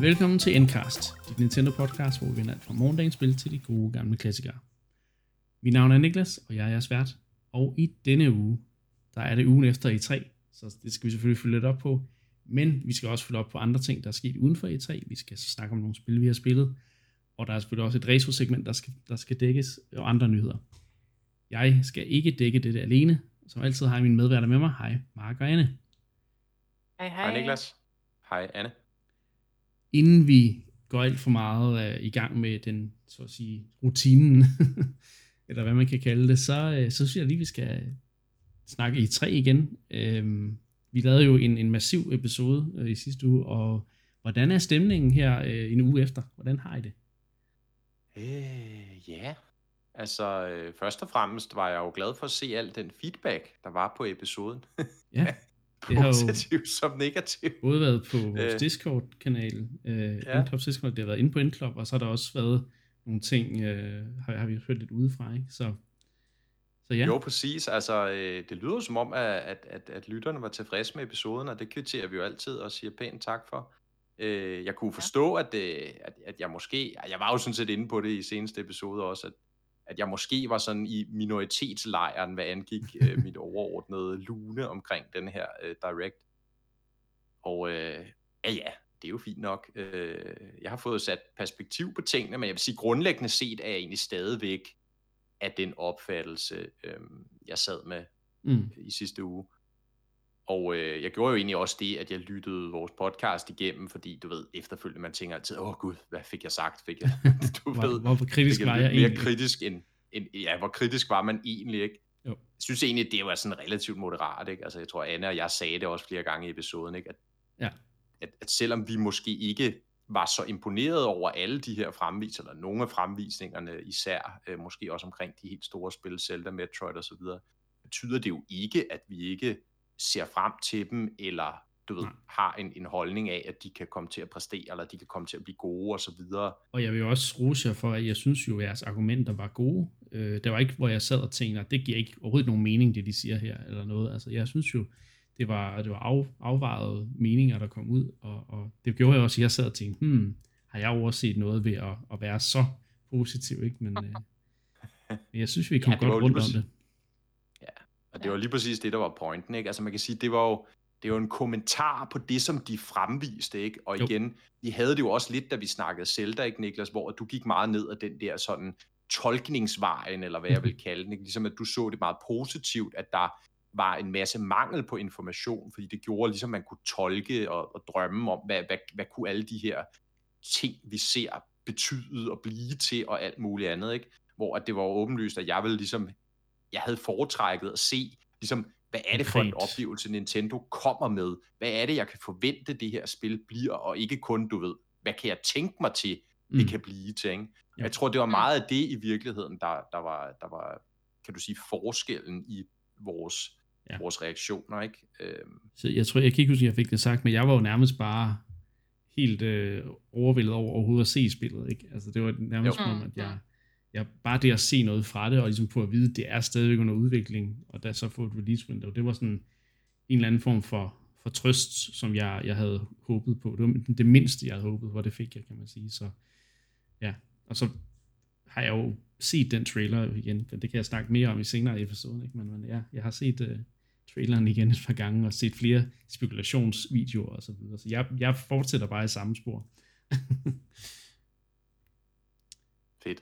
Velkommen til Endcast, dit Nintendo podcast, hvor vi vender alt fra morgendagens spil til de gode gamle klassikere. Mit navn er Niklas, og jeg er jeres vært. Og i denne uge, der er det ugen efter E3, så det skal vi selvfølgelig følge lidt op på. Men vi skal også følge op på andre ting, der er sket uden for E3. Vi skal snakke om nogle spil, vi har spillet. Og der er selvfølgelig også et retro-segment, der skal, der skal dækkes, og andre nyheder. Jeg skal ikke dække det alene. Som altid har jeg mine medværter med mig. Hej, Mark og Anne. Hej, hej. Hej Niklas. Hej Anne. Inden vi går alt for meget uh, i gang med den, så at sige, rutinen, eller hvad man kan kalde det, så, uh, så synes jeg lige, vi skal snakke i tre igen. Uh, vi lavede jo en, en massiv episode uh, i sidste uge, og hvordan er stemningen her uh, en uge efter? Hvordan har I det? Øh, ja, altså øh, først og fremmest var jeg jo glad for at se al den feedback, der var på episoden. Ja, det har jo Positiv som negativ. både været på vores Øh. Discord-kanal, uh, Ja. ja. Discord, det har været inde på Endclub, og så har der også været nogle ting, uh, har, har vi hørt lidt udefra, ikke? Så, så ja. Jo, præcis. Altså, øh, det lyder som om, at, at, at, at lytterne var tilfredse med episoden, og det kvitterer vi jo altid og siger pænt tak for. Øh, jeg kunne forstå, at, øh, at, at jeg måske, jeg var jo sådan set inde på det i seneste episode også, at, at jeg måske var sådan i minoritetslejren, hvad angik øh, mit overordnede lune omkring den her øh, direct. Og øh, ja, ja, det er jo fint nok. Øh, jeg har fået sat perspektiv på tingene, men jeg vil sige, grundlæggende set er jeg egentlig stadigvæk af den opfattelse, øh, jeg sad med Mm. i sidste uge. Og øh, jeg gjorde jo egentlig også det, at jeg lyttede vores podcast igennem, fordi du ved, efterfølgende man tænker altid, åh gud, hvad fik jeg sagt? Fik jeg, du Hvor, ved, hvor, kritisk fik var jeg jeg mere egentlig? kritisk end, end, ja, hvor kritisk var man egentlig, ikke? Jo. Jeg synes egentlig, det var sådan relativt moderat, ikke? Altså jeg tror, Anna og jeg sagde det også flere gange i episoden, ikke? At, Ja. at, at selvom vi måske ikke var så imponeret over alle de her fremviser, eller nogle af fremvisningerne især, øh, måske også omkring de helt store spil, Zelda, Metroid og så videre, betyder det jo ikke, at vi ikke ser frem til dem, eller du ved, Nej. har en, en holdning af, at de kan komme til at præstere, eller de kan komme til at blive gode og så videre. Og jeg vil også rose jer for, at jeg synes jo, at jeres argumenter var gode. Øh, det var ikke, hvor jeg sad og tænkte, at det giver ikke overhovedet nogen mening, det de siger her, eller noget. Altså, jeg synes jo, det var, det var af, afvejede meninger, der kom ud, og, og det gjorde jeg også, at jeg sad og tænkte, hmm, har jeg overset noget ved at, at være så positiv, ikke? Men, øh, men jeg synes, vi kom Ja, godt rundt om det. Og det var lige præcis det, der var pointen, ikke? Altså man kan sige, det var jo, det var en kommentar på det, som de fremviste, ikke? Og Jo. igen, vi havde det jo også lidt, da vi snakkede Zelda, ikke Niklas, hvor du gik meget ned ad den der sådan tolkningsvejen, eller hvad jeg vil kalde den, ikke? Ligesom at du så det meget positivt, at der var en masse mangel på information, fordi det gjorde ligesom, man kunne tolke og, og drømme om, hvad, hvad, hvad kunne alle de her ting, vi ser, betyde og blive til, og alt muligt andet, ikke? Hvor at det var åbenlyst, at jeg ville ligesom, jeg havde foretrækket at se, ligesom, hvad er det for en oplevelse, Nintendo kommer med? Hvad er det, jeg kan forvente, det her spil bliver, og ikke kun, du ved, hvad kan jeg tænke mig til, det Mm. kan blive til, ikke? Ja. Jeg tror, det var meget af det i virkeligheden, der, der, var, der var, kan du sige, forskellen i vores, Ja. ja. vores reaktioner, ikke? Øhm, Så jeg tror, jeg kan ikke huske, at jeg fik det sagt, men jeg var jo nærmest bare helt øh, overvældet over overhovedet at se spillet. Ikke? Altså, det var nærmest Jo. som om, at jeg, ja, bare det at se noget fra det, og ligesom på at vide, at det er stadigvæk under udvikling, og da så få et release window, det var sådan en eller anden form for, for trøst, som jeg, jeg havde håbet på. Det var det mindste, jeg havde håbet hvor det fik jeg, kan man sige. Så ja, og så har jeg jo set den trailer igen, men det kan jeg snakke mere om i senere episode, ikke? Men, men ja, jeg har set uh, traileren igen et par gange, og set flere spekulationsvideoer og så videre. Så jeg, jeg fortsætter bare i samme spor. fedt.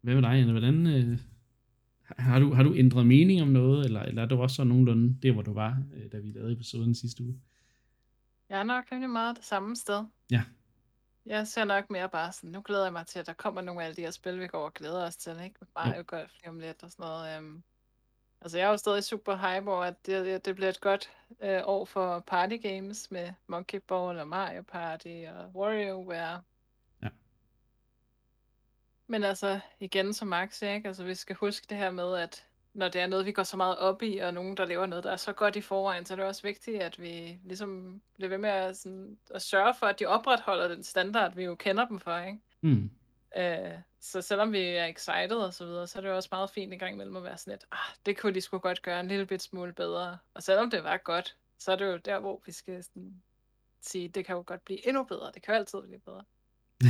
Hvad med dig, Anne? Hvordan, øh, har, du, har du ændret mening om noget, eller, eller er du også så nogenlunde der, hvor du var, øh, da vi lavede episoden sidste uge? Jeg er nok rimelig meget det samme sted. Ja. Jeg ser nok mere bare sådan, nu glæder jeg mig til, at der kommer nogle af alle de her spil, vi går og glæder os til, ikke? Mario Golf lige om lidt og sådan noget. Um, altså jeg er jo stadig super hype over, at det, det, bliver et godt uh, år for party games med Monkey Ball og Mario Party og WarioWare. Men altså, igen som Max siger, ikke? Altså, vi skal huske det her med, at når det er noget, vi går så meget op i, og nogen, der laver noget, der er så godt i forvejen, så er det også vigtigt, at vi ligesom bliver ved med at, sådan, at sørge for, at de opretholder den standard, vi jo kender dem for, ikke? Mm. Øh, så selvom vi er excited og så videre, så er det jo også meget fint en gang imellem at være sådan lidt, ah, det kunne de sgu godt gøre en lille bit smule bedre. Og selvom det var godt, så er det jo der, hvor vi skal sådan sige, det kan jo godt blive endnu bedre. Det kan jo altid blive bedre.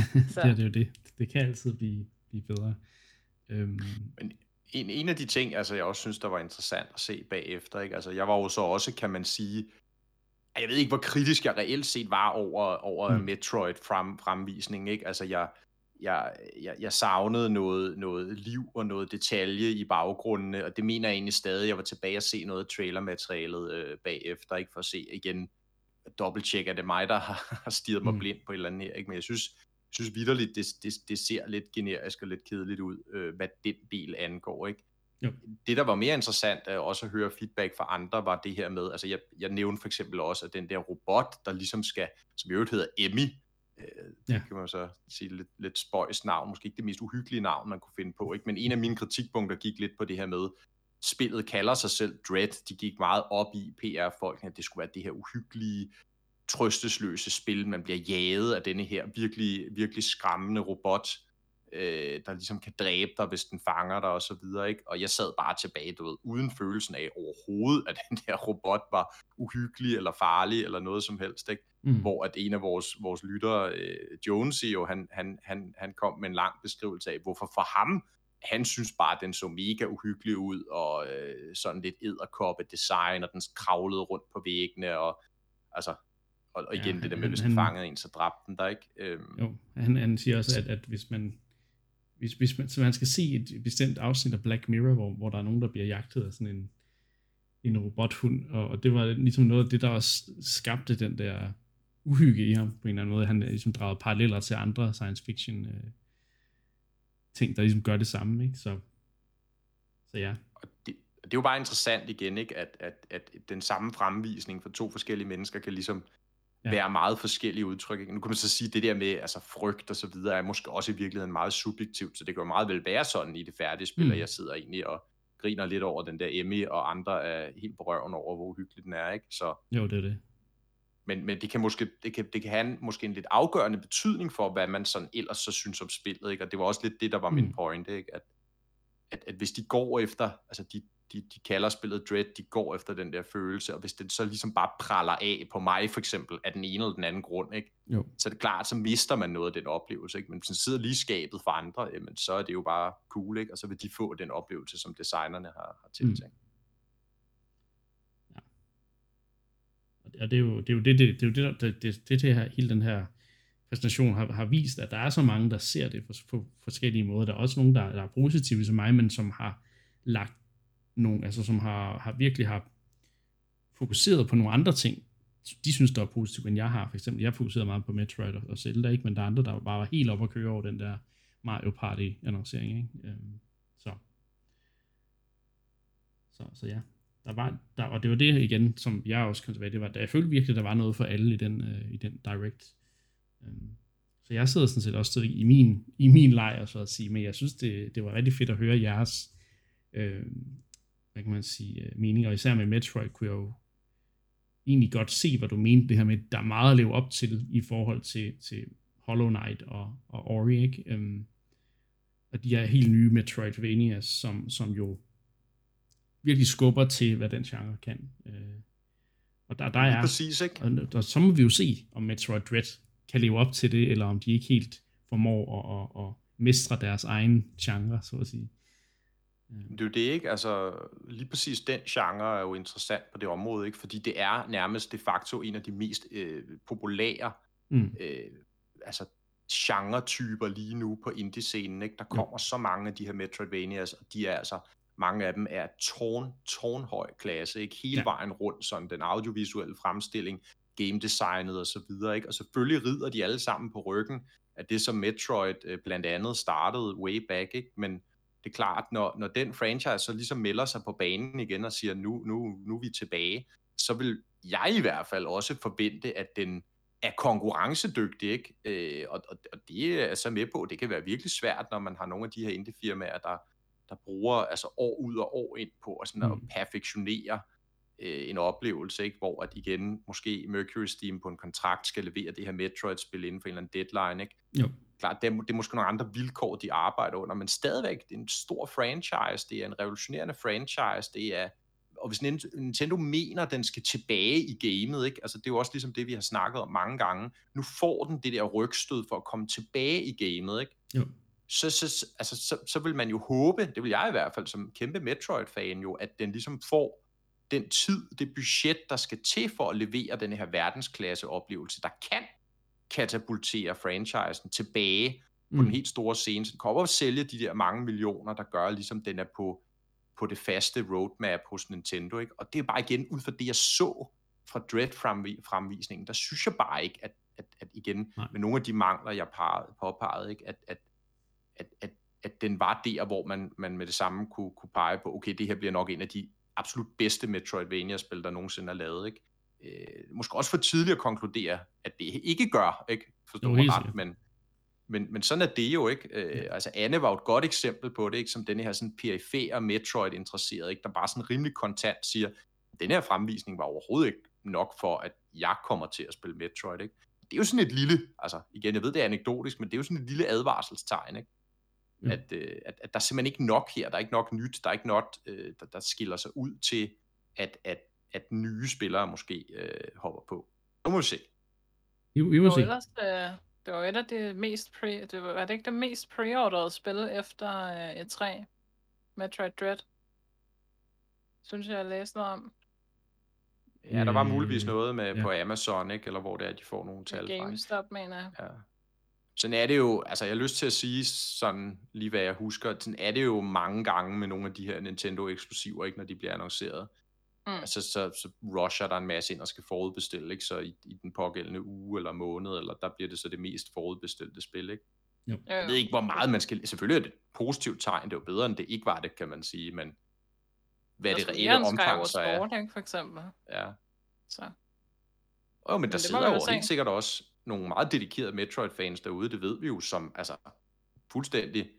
Så. det er det jo det. Det kan altid blive, blive bedre. Øhm. Men en, en af de ting, altså jeg også synes, der var interessant at se bagefter, ikke? Altså jeg var jo så også, kan man sige, jeg ved ikke, hvor kritisk jeg reelt set var over, over mm. Metroid frem, fremvisningen, ikke? Altså jeg, jeg, jeg, jeg savnede noget, noget liv og noget detalje i baggrundene, og det mener jeg egentlig stadig. Jeg var tilbage og se noget af trailermaterialet øh, bagefter, ikke for at se igen, dobbelttjek, er det mig, der har, har stiget mig mm. blind på et eller andet her, ikke? men jeg synes, synes vidderligt, det, det, det ser lidt generisk og lidt kedeligt ud, øh, hvad den del angår, ikke? Jo. Det, der var mere interessant at også at høre feedback fra andre, var det her med, altså jeg, jeg nævnte for eksempel også, at den der robot, der ligesom skal, som i øvrigt hedder Emmy, øh, ja. kan man så sige lidt, lidt spøjs navn, måske ikke det mest uhyggelige navn, man kunne finde på, ikke? men en af mine kritikpunkter gik lidt på det her med, spillet kalder sig selv Dread, de gik meget op i PR-folkene, at det skulle være det her uhyggelige, trøstesløse spil, man bliver jaget af denne her virkelig, virkelig skræmmende robot, øh, der ligesom kan dræbe dig, hvis den fanger dig og så videre, ikke? Og jeg sad bare tilbage, du ved, uden følelsen af overhovedet, at den der robot var uhyggelig eller farlig eller noget som helst, ikke? Mm. Hvor at en af vores, vores lyttere, øh, Jones, jo, han, han, han, han kom med en lang beskrivelse af, hvorfor for ham, han synes bare, at den så mega uhyggelig ud, og øh, sådan lidt edderkoppe design, og den kravlede rundt på væggene, og altså, og, og igen ja, det der med, hvis den fangede en, så dræbte den der, ikke? Øhm. Jo, han, han siger også, at, at hvis man hvis, hvis man, så man skal se et bestemt afsnit af Black Mirror, hvor, hvor der er nogen, der bliver jagtet af sådan en, en robothund, og, og det var ligesom noget af det, der også skabte den der uhygge i ham på en eller anden måde. Han ligesom dragede paralleller til andre science fiction øh, ting, der ligesom gør det samme, ikke? Så, så ja. Og det, det er jo bare interessant igen, ikke? At, at, at den samme fremvisning for to forskellige mennesker kan ligesom ja. være meget forskellige udtryk. Nu kan man så sige, at det der med altså, frygt og så videre er måske også i virkeligheden meget subjektivt, så det kan jo meget vel være sådan i det færdige spil, mm. at jeg sidder egentlig og griner lidt over den der Emmy, og andre er helt på røven over, hvor hyggelig den er, ikke? Så, jo, det er det. Men, men det kan måske det kan, det kan have en, måske en lidt afgørende betydning for, hvad man sådan ellers så synes om spillet, ikke? Og det var også lidt det, der var mm. min point, ikke? At, at, at hvis de går efter, altså de, de, de kalder spillet Dread, de går efter den der følelse, og hvis det så ligesom bare praller af på mig for eksempel, af den ene eller den anden grund, ikke? Jo. så er det klart, så mister man noget af den oplevelse. Ikke? Men hvis den sidder lige skabet for andre, jamen, så er det jo bare cool, ikke? og så vil de få den oplevelse, som designerne har, har tiltænkt. Mm. Ja. Og det er jo det, er jo det, det, det, er jo det, det, det, det, det her, hele den her præsentation har, har vist, at der er så mange, der ser det på, på forskellige måder. Der er også nogen, der, der er positive som mig, men som har lagt nogen, altså som har, har virkelig har fokuseret på nogle andre ting, de synes, der er positivt, end jeg har. For eksempel, jeg fokuserer meget på Metroid og, Zelda, ikke? men der er andre, der bare var helt op at køre over den der Mario Party-annoncering. Ikke? Øhm, så. så. Så ja, der var, der, og det var det igen, som jeg også kom tilbage, det var, jeg følte virkelig, der var noget for alle i den, øh, i den Direct. Øhm, så jeg sidder sådan set også i min, i min lejr, så at sige, men jeg synes, det, det var rigtig fedt at høre jeres øh, hvad kan man sige, øh, mening, og især med Metroid kunne jeg jo egentlig godt se, hvad du mente, det her med, der er meget at leve op til i forhold til, til Hollow Knight og, og Ori, ikke? Um, og de er helt nye Metroidvania, som, som jo virkelig skubber til, hvad den genre kan. Uh, og der, der er, præcis, ikke? Og, og, så må vi jo se, om Metroid Dread kan leve op til det, eller om de ikke helt formår at, at, at mestre deres egen genre, så at sige. Det er jo det ikke, altså lige præcis den genre er jo interessant på det område, ikke? fordi det er nærmest de facto en af de mest øh, populære mm. øh, altså genre-typer lige nu på indie-scenen. Ikke? Der kommer ja. så mange af de her Metroidvanias, og de er altså, mange af dem er tårn, tårnhøj klasse, ikke? hele ja. vejen rundt, sådan den audiovisuelle fremstilling, game designet og så videre, ikke? og selvfølgelig rider de alle sammen på ryggen af det, som Metroid øh, blandt andet startede way back, ikke? men det er klart, når, når den franchise så ligesom melder sig på banen igen og siger, nu, nu, nu er vi tilbage, så vil jeg i hvert fald også forvente, at den er konkurrencedygtig, ikke? Øh, og, og, og det er så med på, det kan være virkelig svært, når man har nogle af de her indie-firmaer, der, der bruger altså år ud og år ind på at, sådan mm. at perfektionere øh, en oplevelse, ikke? hvor at igen, måske Mercury Steam på en kontrakt skal levere det her Metroid-spil inden for en eller anden deadline, ikke? Jo klart, det er, det er måske nogle andre vilkår, de arbejder under, men stadigvæk, det er en stor franchise, det er en revolutionerende franchise, det er og hvis Nintendo mener, at den skal tilbage i gamet, ikke? Altså, det er jo også ligesom det, vi har snakket om mange gange. Nu får den det der rygstød for at komme tilbage i gamet, ikke? Jo. Så, så, altså, så, så vil man jo håbe, det vil jeg i hvert fald som kæmpe Metroid-fan jo, at den ligesom får den tid, det budget, der skal til for at levere den her verdensklasse oplevelse, der kan katapultere franchisen tilbage på mm. den helt store scene. Så den kommer og sælge de der mange millioner, der gør, ligesom den er på, på det faste roadmap hos Nintendo. Ikke? Og det er bare igen ud fra det, jeg så fra Dread-fremvisningen, der synes jeg bare ikke, at, at, at igen, Nej. med nogle af de mangler, jeg påpegede, ikke? At, at, at, at, at den var der, hvor man, man med det samme kunne, kunne pege på, okay, det her bliver nok en af de absolut bedste Metroidvania-spil, der nogensinde er lavet. Ikke? Øh, måske også for tidligt at konkludere, at det ikke gør, ikke? Forstår mig ret, men, men, men sådan er det jo ikke. Øh, ja. Altså Anne var jo et godt eksempel på det, ikke? som den her sådan perifære Metroid-interesseret, ikke? der bare sådan rimelig kontant siger, den her fremvisning var overhovedet ikke nok for, at jeg kommer til at spille Metroid. Ikke? Det er jo sådan et lille, altså igen, jeg ved, det er anekdotisk, men det er jo sådan et lille advarselstegn, ikke? Ja. At, øh, at, at der er simpelthen ikke nok her, der er ikke nok nyt, der er ikke nok, øh, der, der skiller sig ud til, at, at, at nye spillere måske øh, hopper på. Nu må vi se. Vi, vi må se. Ellers, øh, det var et af de mest pre, det var, var det ikke det mest preorderede spil efter uh, E3? Metroid Dread? Synes jeg, jeg læste noget om. Ja, der var muligvis noget med ja. på Amazon, ikke? eller hvor det er, de får nogle tal fra. GameStop, mener jeg. Ja. Sådan er det jo, altså jeg har lyst til at sige sådan, lige hvad jeg husker, sådan er det jo mange gange med nogle af de her Nintendo-eksklusiver, ikke, når de bliver annonceret. Mm. Altså, så, så rusher der en masse ind og skal forudbestille, ikke? Så i, i den pågældende uge eller måned, eller der bliver det så det mest forudbestilte spil, ikke? Jo. Jeg ved ikke, hvor meget man skal... Selvfølgelig er det et positivt tegn, det er jo bedre, end det ikke var det, kan man sige, men hvad er det reelle omfang så er... Sport, ikke, for eksempel. Ja. Så. Jo, men, men der sidder jo helt sikkert også nogle meget dedikerede Metroid-fans derude, det ved vi jo, som altså fuldstændig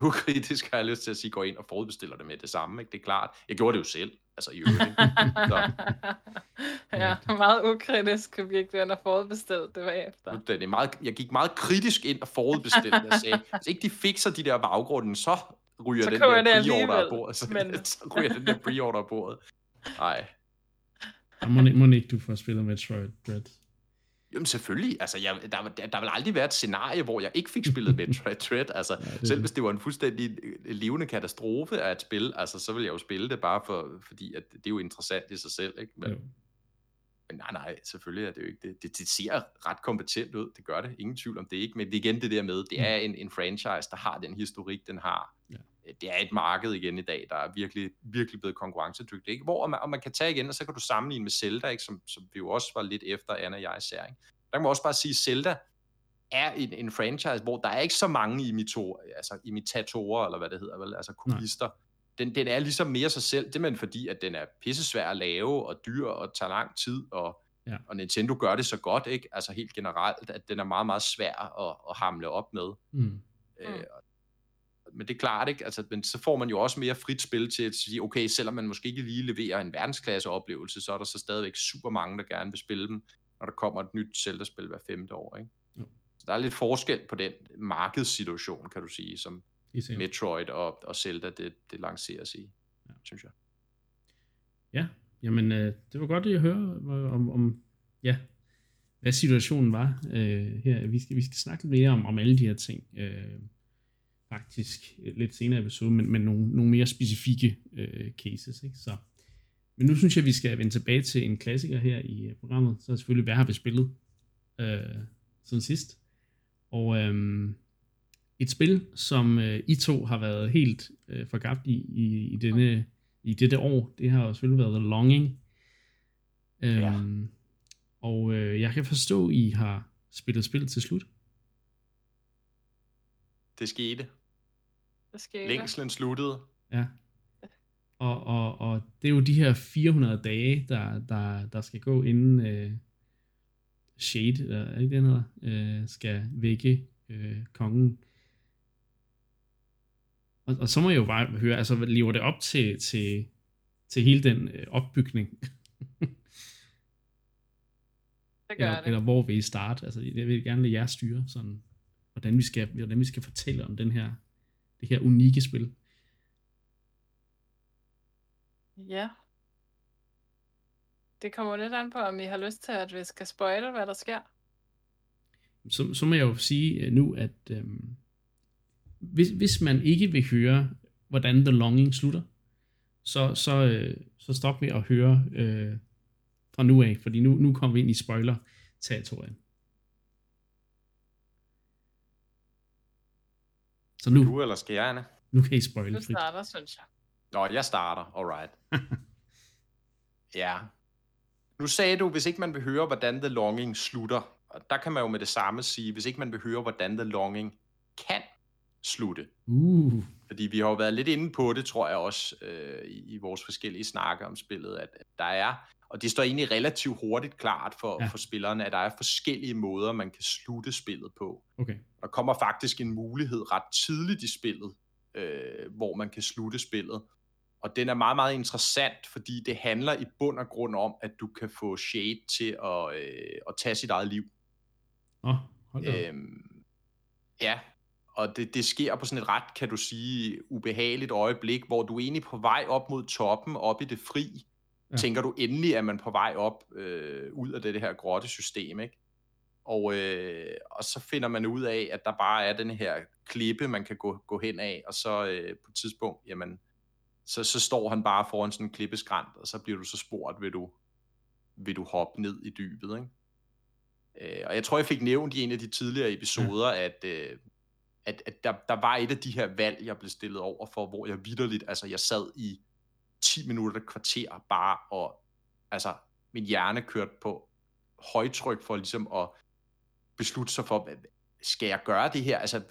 ukritisk, har jeg lyst til at sige, går ind og forudbestiller det med det samme. Ikke? Det er klart. Jeg gjorde det jo selv, altså i øvrigt. Så. ja, meget ukritisk gik du ind og forudbestille det var efter. Det er meget, jeg gik meget kritisk ind og forudbestilte det. Jeg sagde, hvis ikke de fikser de der baggrunden, så ryger så den der pre-order af bordet. Så, men... så ryger den der pre-order af bordet. Nej. Må, må ikke du får spillet Metroid Dread? Jamen selvfølgelig, altså jeg, der, der, der vil aldrig være et scenarie, hvor jeg ikke fik spillet Metroid Dread, altså ja, selv hvis det var en fuldstændig øh, levende katastrofe af et spil, altså så vil jeg jo spille det bare for, fordi at det er jo interessant i sig selv, ikke? Men, men nej, nej, selvfølgelig er det jo ikke det. det. Det ser ret kompetent ud, det gør det, ingen tvivl om det ikke, men det er igen det der med, det er en, en franchise, der har den historik, den har. Ja. Det er et marked igen i dag, der er virkelig, virkelig blevet konkurrencedygtigt, ikke? Hvor man, og man kan tage igen, og så kan du sammenligne med Zelda, ikke? Som, som vi jo også var lidt efter, Anna og jeg især, ikke? Der kan man også bare sige, at Zelda er en, en franchise, hvor der er ikke så mange imitorer, altså imitatorer, eller hvad det hedder, vel? altså kopister. Den, den er ligesom mere sig selv, det er fordi, at den er pissesvær at lave, og dyr, og tager lang tid, og, ja. og Nintendo gør det så godt, ikke? Altså helt generelt, at den er meget, meget svær at, at hamle op med. Mm. Øh, men det er klart, ikke? Altså, men så får man jo også mere frit spil til at sige, okay, selvom man måske ikke lige leverer en verdensklasse oplevelse, så er der så stadigvæk super mange, der gerne vil spille dem, når der kommer et nyt Zelda-spil hver femte år, ikke? Ja. Så der er lidt forskel på den markedssituation, kan du sige, som Metroid og, og Zelda, det, det lanceres i, ja. synes jeg. Ja, jamen øh, det var godt at høre om, om ja, hvad situationen var øh, her. Vi skal, vi skal snakke lidt mere om, om alle de her ting. Øh, faktisk lidt senere i episoden, men, men nogle, nogle mere specifikke øh, cases. Ikke? Så, men nu synes jeg, vi skal vende tilbage til en klassiker her i programmet. Så er selvfølgelig, hvad har vi spillet øh, siden sidst? Og øh, et spil, som øh, I to har været helt øh, forgabt i, i, i, denne, i dette år, det har selvfølgelig været The Longing. Øh, ja. Og øh, jeg kan forstå, I har spillet spil til slut. Det skete. Det skete. Længslen sluttede. Ja. Og, og, og det er jo de her 400 dage, der, der, der skal gå inden uh, Shade, eller er ikke det hedder, uh, skal vække uh, kongen. Og, og så må jeg jo bare høre, altså lever det op til, til, til hele den uh, opbygning? det gør eller, det. Eller hvor vil I starte? Altså, jeg vil gerne lade jer styre sådan hvordan vi skal, hvordan vi skal fortælle om den her, det her unikke spil. Ja, det kommer lidt an på, om I har lyst til, at vi skal spoile, hvad der sker. Så, så må jeg jo sige øh, nu, at øhm, hvis, hvis man ikke vil høre, hvordan The Longing slutter, så, så, øh, så stop med at høre øh, fra nu af, fordi nu, nu kommer vi ind i spoiler-territorien. Så nu, Du eller skal jeg, Anna? nu kan I spoile Du frit. starter, synes jeg. Nå, jeg starter. Alright. ja. Nu sagde du, hvis ikke man vil høre, hvordan The Longing slutter, og der kan man jo med det samme sige, hvis ikke man vil høre, hvordan The Longing kan slutte. Uh, Fordi vi har jo været lidt inde på det, tror jeg også, øh, i, i vores forskellige snakke om spillet, at, at der er, og det står egentlig relativt hurtigt klart for, Ja. for spillerne, at der er forskellige måder, man kan slutte spillet på. okay. Der kommer faktisk en mulighed ret tidligt i spillet, øh, hvor man kan slutte spillet. Og den er meget, meget interessant, fordi det handler i bund og grund om, at du kan få Shade til at, øh, at tage sit eget liv. Oh. Øhm, ja, og det, det sker på sådan et ret, kan du sige, ubehageligt øjeblik, hvor du er egentlig på vej op mod toppen, op i det fri. Ja. Tænker du endelig, at man på vej op øh, ud af det, det her grottesystem, ikke? Og, øh, og så finder man ud af, at der bare er den her klippe, man kan gå, gå hen af, og så øh, på et tidspunkt, jamen, så, så står han bare foran sådan en klippeskrant, og så bliver du så spurgt, vil du, vil du hoppe ned i dybet, ikke? Øh, og jeg tror, jeg fik nævnt i en af de tidligere episoder, ja. at, øh, at, at der, der var et af de her valg, jeg blev stillet over for, hvor jeg vidderligt, altså jeg sad i 10 minutter et kvarter bare, og altså min hjerne kørte på højtryk for ligesom at beslutte sig for, hvad- skal jeg gøre det her? Altså,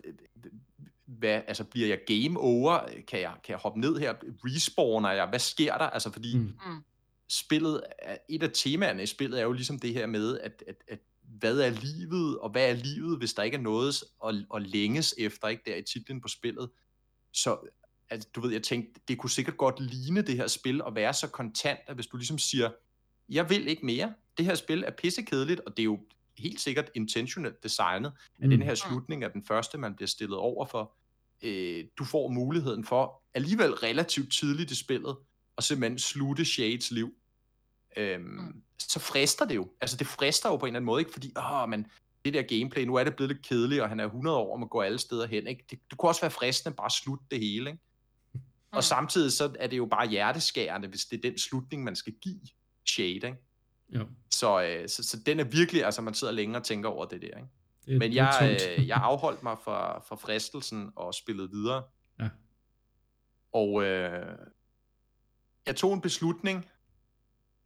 hvad, altså bliver jeg game over? Kan jeg, kan jeg hoppe ned her? Respawner jeg? Hvad sker der? Altså, fordi Mm. Mm. spillet, er- et af temaerne i spillet er jo ligesom det her med, at, at, at hvad er livet, og hvad er livet, hvis der ikke er noget at, at længes efter, ikke der i titlen på spillet. Så altså, du ved, jeg tænkte, det kunne sikkert godt ligne det her spil, og være så kontant, at hvis du ligesom siger, jeg vil ikke mere, det her spil er pissekedeligt, og det er jo helt sikkert intentionelt designet, at Mm. den her slutning er den første, man bliver stillet over for. Øh, du får muligheden for, alligevel relativt tidligt i spillet, at simpelthen slutte Shades liv. Øhm, Mm. Så frister det jo. Altså det frister jo på en eller anden måde, ikke? Fordi, åh, men det der gameplay, nu er det blevet lidt kedeligt, og han er 100 år og må gå alle steder hen, ikke? Det, det kunne også være fristende bare at slutte det hele, ikke? Mm. Og samtidig så er det jo bare hjerteskærende, hvis det er den slutning, man skal give Shade, ikke? Jo, Så, øh, så, så den er virkelig, altså man sidder længere og tænker over det der, ikke? det, Men jeg, øh, jeg afholdt mig fra, fra fristelsen og spillede videre. Ja. Og øh, jeg tog en beslutning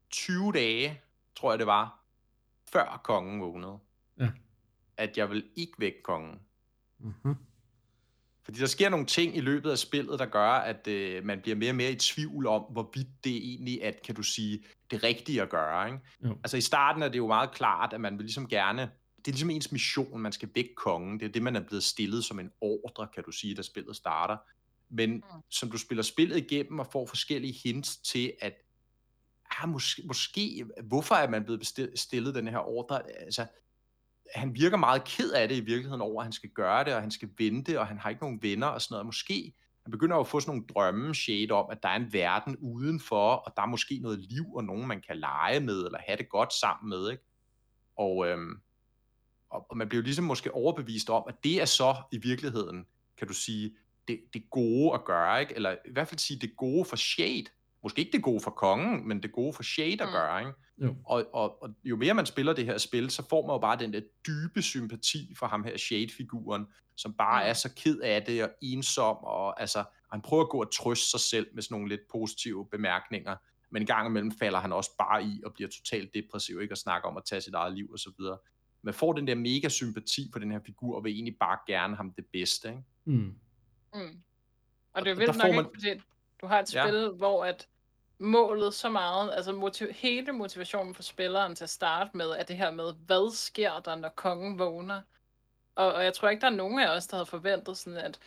20 dage, tror jeg det var, før kongen vågnede. Ja. At jeg vil ikke vække kongen. Mhm. Fordi der sker nogle ting i løbet af spillet, der gør, at øh, man bliver mere og mere i tvivl om, hvorvidt det egentlig er, kan du sige, det rigtige at gøre. Ikke? Jo. Altså i starten er det jo meget klart, at man vil ligesom gerne, det er ligesom ens mission, man skal vække kongen. Det er det, man er blevet stillet som en ordre, kan du sige, da spillet starter. Men Mm. som du spiller spillet igennem og får forskellige hints til, at ah, måske, måske, hvorfor er man blevet stillet den her ordre? Altså, han virker meget ked af det i virkeligheden over, at han skal gøre det, og han skal vente, og han har ikke nogen venner og sådan noget. Måske han begynder jo at få sådan nogle drømme shade om, at der er en verden udenfor, og der er måske noget liv og nogen, man kan lege med, eller have det godt sammen med, ikke? Og, øhm, og, og man bliver jo ligesom måske overbevist om, at det er så i virkeligheden, kan du sige, det, det gode at gøre, ikke? Eller i hvert fald sige, det gode for Shade. Måske ikke det gode for kongen, men det gode for Shade at Mm. gøre, ikke? Jo. Og, og, og jo mere man spiller det her spil, så får man jo bare den der dybe sympati for ham her Shade-figuren, som bare Mm. er så ked af det og ensom, og altså, han prøver at gå og trøste sig selv med sådan nogle lidt positive bemærkninger, men en gang imellem falder han også bare i og bliver totalt depressiv, ikke? Og snakker om at tage sit eget liv og så videre. Man får den der mega sympati for den her figur, og vil egentlig bare gerne ham det bedste, ikke? Mm. Mm. Og det er der vildt får nok man- ikke, du har et Ja. spil, hvor at målet så meget, altså motiv- hele motivationen for spilleren til at starte med, er det her med, hvad sker der, når kongen vågner? Og, og jeg tror ikke, der er nogen af os, der havde forventet sådan, at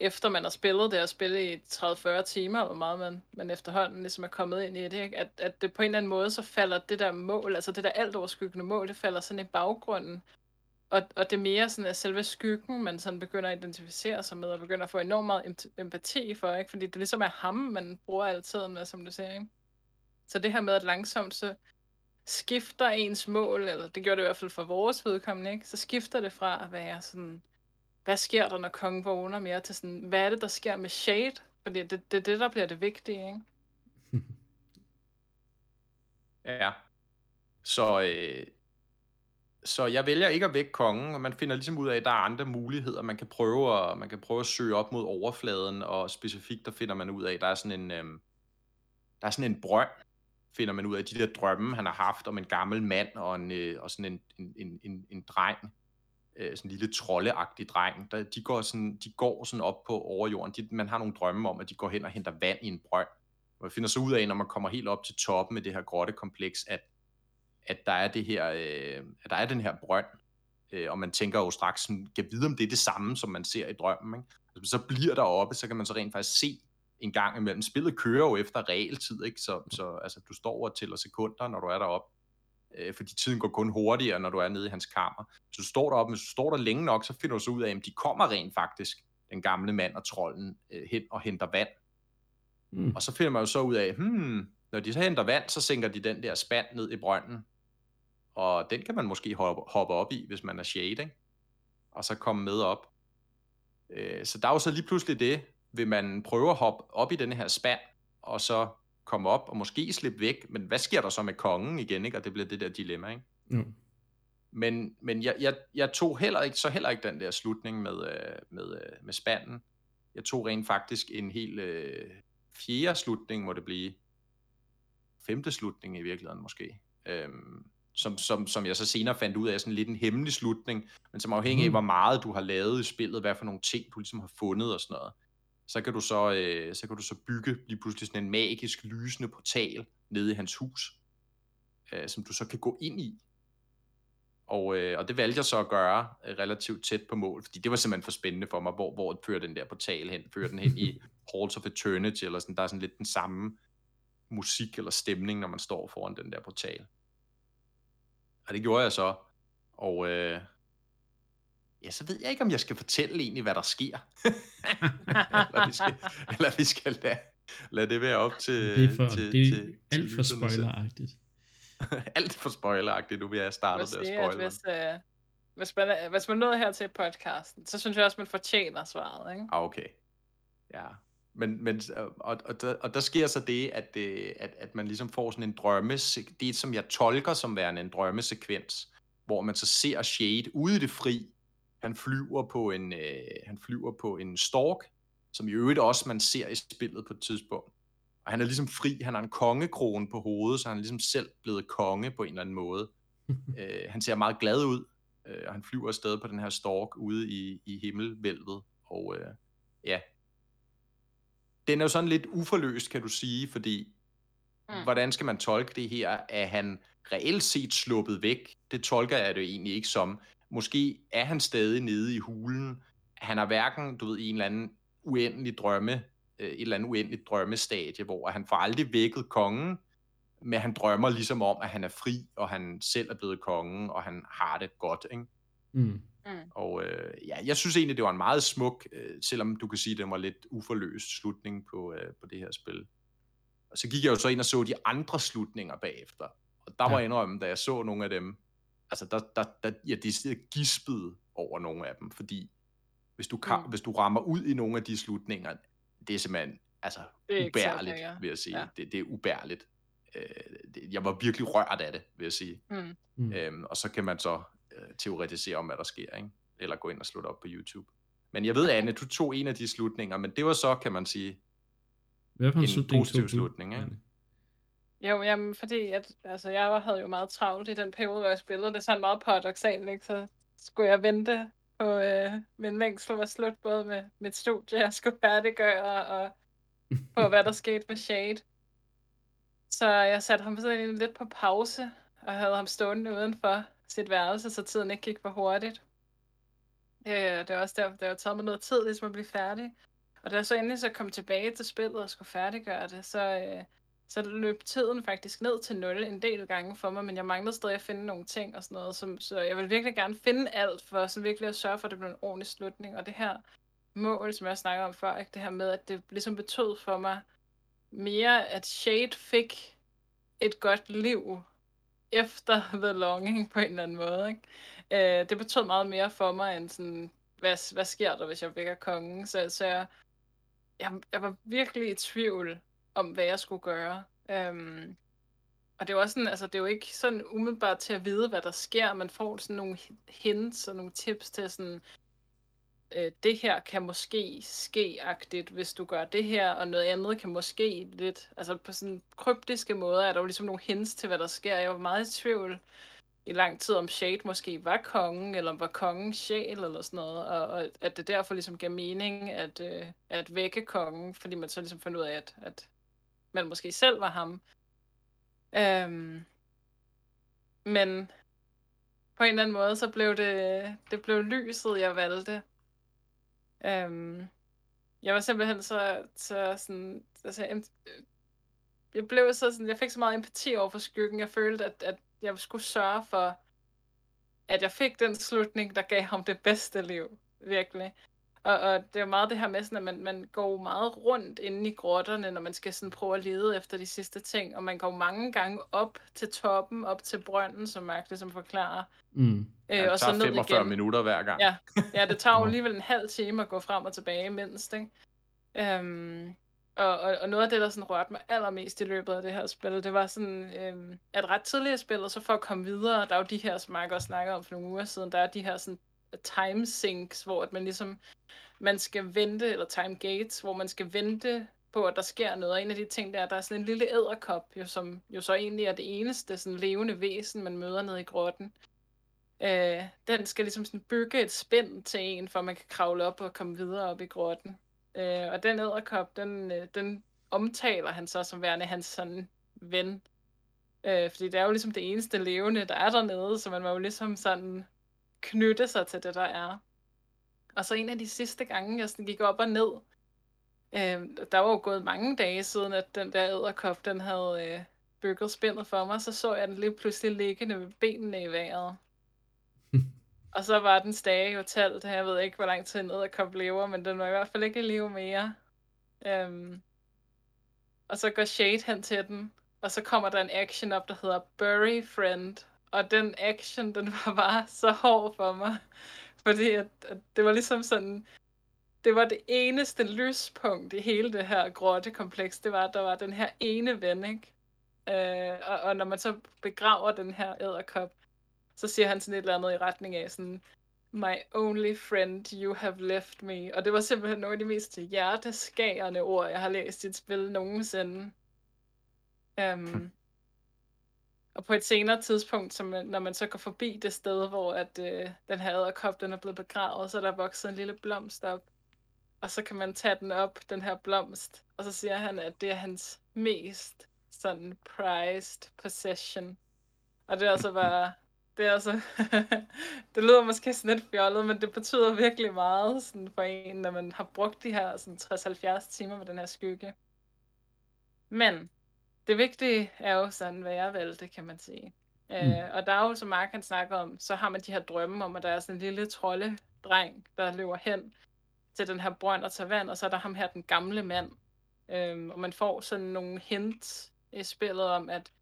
efter man har spillet det og spillet i 30-40 timer, hvor meget man, man efterhånden ligesom er kommet ind i det, ikke? At, at det på en eller anden måde, så falder det der mål, altså det der alt overskyggende mål, det falder sådan i baggrunden. Og, og det mere sådan, er selve skyggen, man sådan begynder at identificere sig med, og begynder at få enormt meget empati for, ikke? Fordi det ligesom er ham, man bruger altid med, som du siger, ikke? Så det her med, at langsomt, så, skifter ens mål, eller det gjorde det i hvert fald for vores vedkommende, ikke? så skifter det fra at være sådan, hvad sker der, når kongen vågner mere, til sådan, hvad er det, der sker med Shade? Fordi det er det, det, der bliver det vigtige, ikke? Ja. Så, øh, så jeg vælger ikke at vække kongen, og man finder ligesom ud af, at der er andre muligheder. Man kan prøve at, man kan prøve at søge op mod overfladen, og specifikt der finder man ud af, at der er sådan en, øhm, der er sådan en brønd, finder man ud af de der drømme, han har haft om en gammel mand og, en, øh, og sådan en, en, en, en, en dreng, øh, sådan en lille troldeagtig dreng, der, de, går sådan, de går sådan op på overjorden. De, man har nogle drømme om, at de går hen og henter vand i en brønd. Man finder så ud af, når man kommer helt op til toppen med det her grottekompleks, at, at der er det her, øh, at der er den her brønd, øh, og man tænker jo straks, sådan, kan vide, om det er det samme, som man ser i drømmen. Ikke? Altså, så bliver der oppe, så kan man så rent faktisk se en gang imellem. Spillet kører jo efter realtid, ikke? Så, så altså, du står og tæller sekunder, når du er deroppe. Øh, fordi tiden går kun hurtigere, når du er nede i hans kammer. Så du står deroppe, men hvis du står der længe nok, så finder du så ud af, at de kommer rent faktisk, den gamle mand og trolden, øh, hen og henter vand. Mm. Og så finder man jo så ud af, hmm, når de så henter vand, så sænker de den der spand ned i brønden. Og den kan man måske hoppe, hoppe op i, hvis man er shade, ikke? Og så komme med op. Øh, så der er jo så lige pludselig det, vil man prøve at hoppe op i den her spand, og så komme op og måske slippe væk, men hvad sker der så med kongen igen, ikke? Og det bliver det der dilemma, ikke? Mm. Men, men jeg, jeg, jeg tog heller ikke, så heller ikke den der slutning med, øh, med, øh, med spanden. Jeg tog rent faktisk en helt øh, fjerde slutning, må det blive. Femte slutning i virkeligheden måske. Øhm, som, som, som jeg så senere fandt ud af, sådan lidt en hemmelig slutning, men som afhængig af, mm. hvor meget du har lavet i spillet, hvad for nogle ting du ligesom har fundet og sådan noget så kan du så, øh, så kan du så bygge lige pludselig sådan en magisk lysende portal nede i hans hus, øh, som du så kan gå ind i. Og, øh, og det valgte jeg så at gøre øh, relativt tæt på mål, fordi det var simpelthen for spændende for mig, hvor, hvor fører den der portal hen? Fører den hen i Halls of Eternity, eller sådan, der er sådan lidt den samme musik eller stemning, når man står foran den der portal. Og det gjorde jeg så, og, øh, ja, så ved jeg ikke, om jeg skal fortælle egentlig, hvad der sker. eller, vi skal, eller vi skal lade, lade det være op til... Det er, for, til, det er til, alt for spoileragtigt. alt for spoileragtigt, nu vil jeg starte der spoiler. Hvis, uh, hvis, man, hvis man nåede her til podcasten, så synes jeg også, man fortjener svaret, ikke? Ah, okay. Ja. Men, men og, og, der, og der sker så det, at, at, at man ligesom får sådan en drømme, det som jeg tolker som værende en drømmesekvens, hvor man så ser Shade ude i det fri, han flyver på en, øh, han flyver på en stork, som i øvrigt også man ser i spillet på et tidspunkt. Og han er ligesom fri, han har en kongekrone på hovedet, så han er ligesom selv blevet konge på en eller anden måde. øh, han ser meget glad ud, øh, og han flyver afsted på den her stork ude i, i himmelvælvet. Og øh, ja, den er jo sådan lidt uforløst, kan du sige, fordi mm. hvordan skal man tolke det her, at han reelt set sluppet væk? Det tolker jeg det egentlig ikke som. Måske er han stadig nede i hulen. Han har hverken, du ved, i en eller anden uendelig drømme, øh, et eller andet uendeligt drømmestadie, hvor han får aldrig vækket kongen, men han drømmer ligesom om, at han er fri, og han selv er blevet kongen, og han har det godt, ikke? Mm. Mm. Og øh, ja, jeg synes egentlig, det var en meget smuk, øh, selvom du kan sige, at det var lidt uforløst slutning på, øh, på det her spil. Og så gik jeg jo så ind og så de andre slutninger bagefter. Og der ja. var jeg indrømme, da jeg så nogle af dem, altså der, der, der jeg decideret gispede over nogle af dem, fordi hvis du, kan, mm. hvis du rammer ud i nogle af de slutninger, det er simpelthen altså, det er ubærligt, ja. vil jeg sige. Ja. Det, det er ubærligt. Øh, det, jeg var virkelig rørt af det, vil jeg sige. Mm. Mm. Øhm, og så kan man så teoretisere om, hvad der sker, ikke? eller gå ind og slå det op på YouTube. Men jeg ved, Anne, du tog en af de slutninger, men det var så, kan man sige, Hvad for en, en slutning positiv slutning. Ikke? Jo, jamen, fordi at, altså, jeg havde jo meget travlt i den periode, hvor jeg spillede. Det er sådan meget paradoxalt, ikke? Så skulle jeg vente på, øh, min længsel var slut, både med mit studie, jeg skulle færdiggøre, og på hvad der skete med Shade. Så jeg satte ham sådan lidt på pause, og havde ham stående udenfor sit værelse, så tiden ikke gik for hurtigt. Øh, det er også derfor, det har taget mig noget tid, ligesom at blive færdig. Og da jeg så endelig så kom tilbage til spillet og skulle færdiggøre det, så, øh, så løb tiden faktisk ned til 0 en del gange for mig, men jeg manglede stadig at finde nogle ting og sådan noget, som, så jeg vil virkelig gerne finde alt for sådan virkelig at sørge for, at det blev en ordentlig slutning. Og det her mål, som jeg snakker om før, ikke? det her med, at det ligesom betød for mig mere, at Shade fik et godt liv, efter The Longing på en eller anden måde. Ikke? Øh, det betød meget mere for mig, end sådan, hvad, hvad sker der, hvis jeg vækker kongen? Så, så jeg, jeg, jeg var virkelig i tvivl om, hvad jeg skulle gøre. Øhm, og det er jo også sådan, altså det er jo ikke sådan umiddelbart til at vide, hvad der sker. Man får sådan nogle hints og nogle tips til sådan, øh, det her kan måske ske-agtigt, hvis du gør det her, og noget andet kan måske lidt, altså på sådan kryptiske måder er der jo ligesom nogle hints til, hvad der sker. Jeg var meget i tvivl i lang tid, om Shade måske var kongen, eller om var kongen sjæl, eller sådan noget, og, og at det derfor ligesom gav mening at, øh, at vække kongen, fordi man så ligesom fandt ud af, at, at man måske selv var ham. Øhm, men på en eller anden måde, så blev det, det blev lyset, jeg valgte. Øhm, jeg var simpelthen så, så sådan, altså, jeg blev så sådan, jeg fik så meget empati over for skyggen. Jeg følte, at, at jeg skulle sørge for, at jeg fik den slutning, der gav ham det bedste liv. Virkelig. Og, og det er jo meget det her med, sådan, at man, man går meget rundt inde i grotterne, når man skal sådan prøve at lede efter de sidste ting. Og man går mange gange op til toppen, op til brønden, som Mark ligesom forklarer. Mm. Øh, ja, og så ned 45 igen. minutter hver gang. Ja, ja det tager jo alligevel en halv time at gå frem og tilbage mindst. Ikke? Um, og, og, og noget af det, der sådan rørte mig allermest i løbet af det her spil, det var sådan, øhm, at ret tidligt i spillet, så for at komme videre, der er jo de her, som Mark også snakker om for nogle uger siden, der er de her sådan time sinks, hvor at man ligesom, man skal vente, eller time gates, hvor man skal vente på, at der sker noget. Og en af de ting, der er, der er sådan en lille æderkop, jo, som jo så egentlig er det eneste sådan levende væsen, man møder nede i grotten. Øh, den skal ligesom sådan bygge et spænd til en, for man kan kravle op og komme videre op i grotten. Øh, og den æderkop, den, øh, den omtaler han så som værende hans sådan ven. Øh, fordi det er jo ligesom det eneste levende, der er dernede, så man må jo ligesom sådan knytte sig til det, der er. Og så en af de sidste gange, jeg sådan gik op og ned, øh, der var jo gået mange dage siden, at den der æderkop, den havde øh, bygget spændet for mig, så så jeg den lige pludselig liggende med benene i vejret. Og så var den stage jo talt. Jeg ved ikke, hvor lang tid en kom lever, men den var i hvert fald ikke i live mere. Øhm. og så går Shade hen til den, og så kommer der en action op, der hedder Bury Friend. Og den action, den var bare så hård for mig. Fordi at, at det var ligesom sådan, det var det eneste lyspunkt i hele det her grottekompleks, det var, at der var den her ene ven, ikke? Øh, og, og når man så begraver den her æderkop, så siger han sådan et eller andet i retning af sådan, My only friend, you have left me. Og det var simpelthen nogle af de mest hjerteskærende ord, jeg har læst i et spil nogensinde. Um, og på et senere tidspunkt, som, når man så går forbi det sted, hvor at, øh, den her æderkop, den er blevet begravet, så er der vokset en lille blomst op. Og så kan man tage den op, den her blomst, og så siger han, at det er hans mest sådan prized possession. Og det er altså bare det er altså, det lyder måske sådan lidt fjollet, men det betyder virkelig meget sådan for en, når man har brugt de her sådan 60-70 timer med den her skygge. Men det vigtige er jo sådan, hvad jeg valgte, kan man sige. Mm. Øh, og der er jo, som Mark kan snakke om, så har man de her drømme om, at der er sådan en lille trolde-dreng, der løber hen til den her brønd og tager vand, og så er der ham her, den gamle mand. Øh, og man får sådan nogle hints i spillet om, at,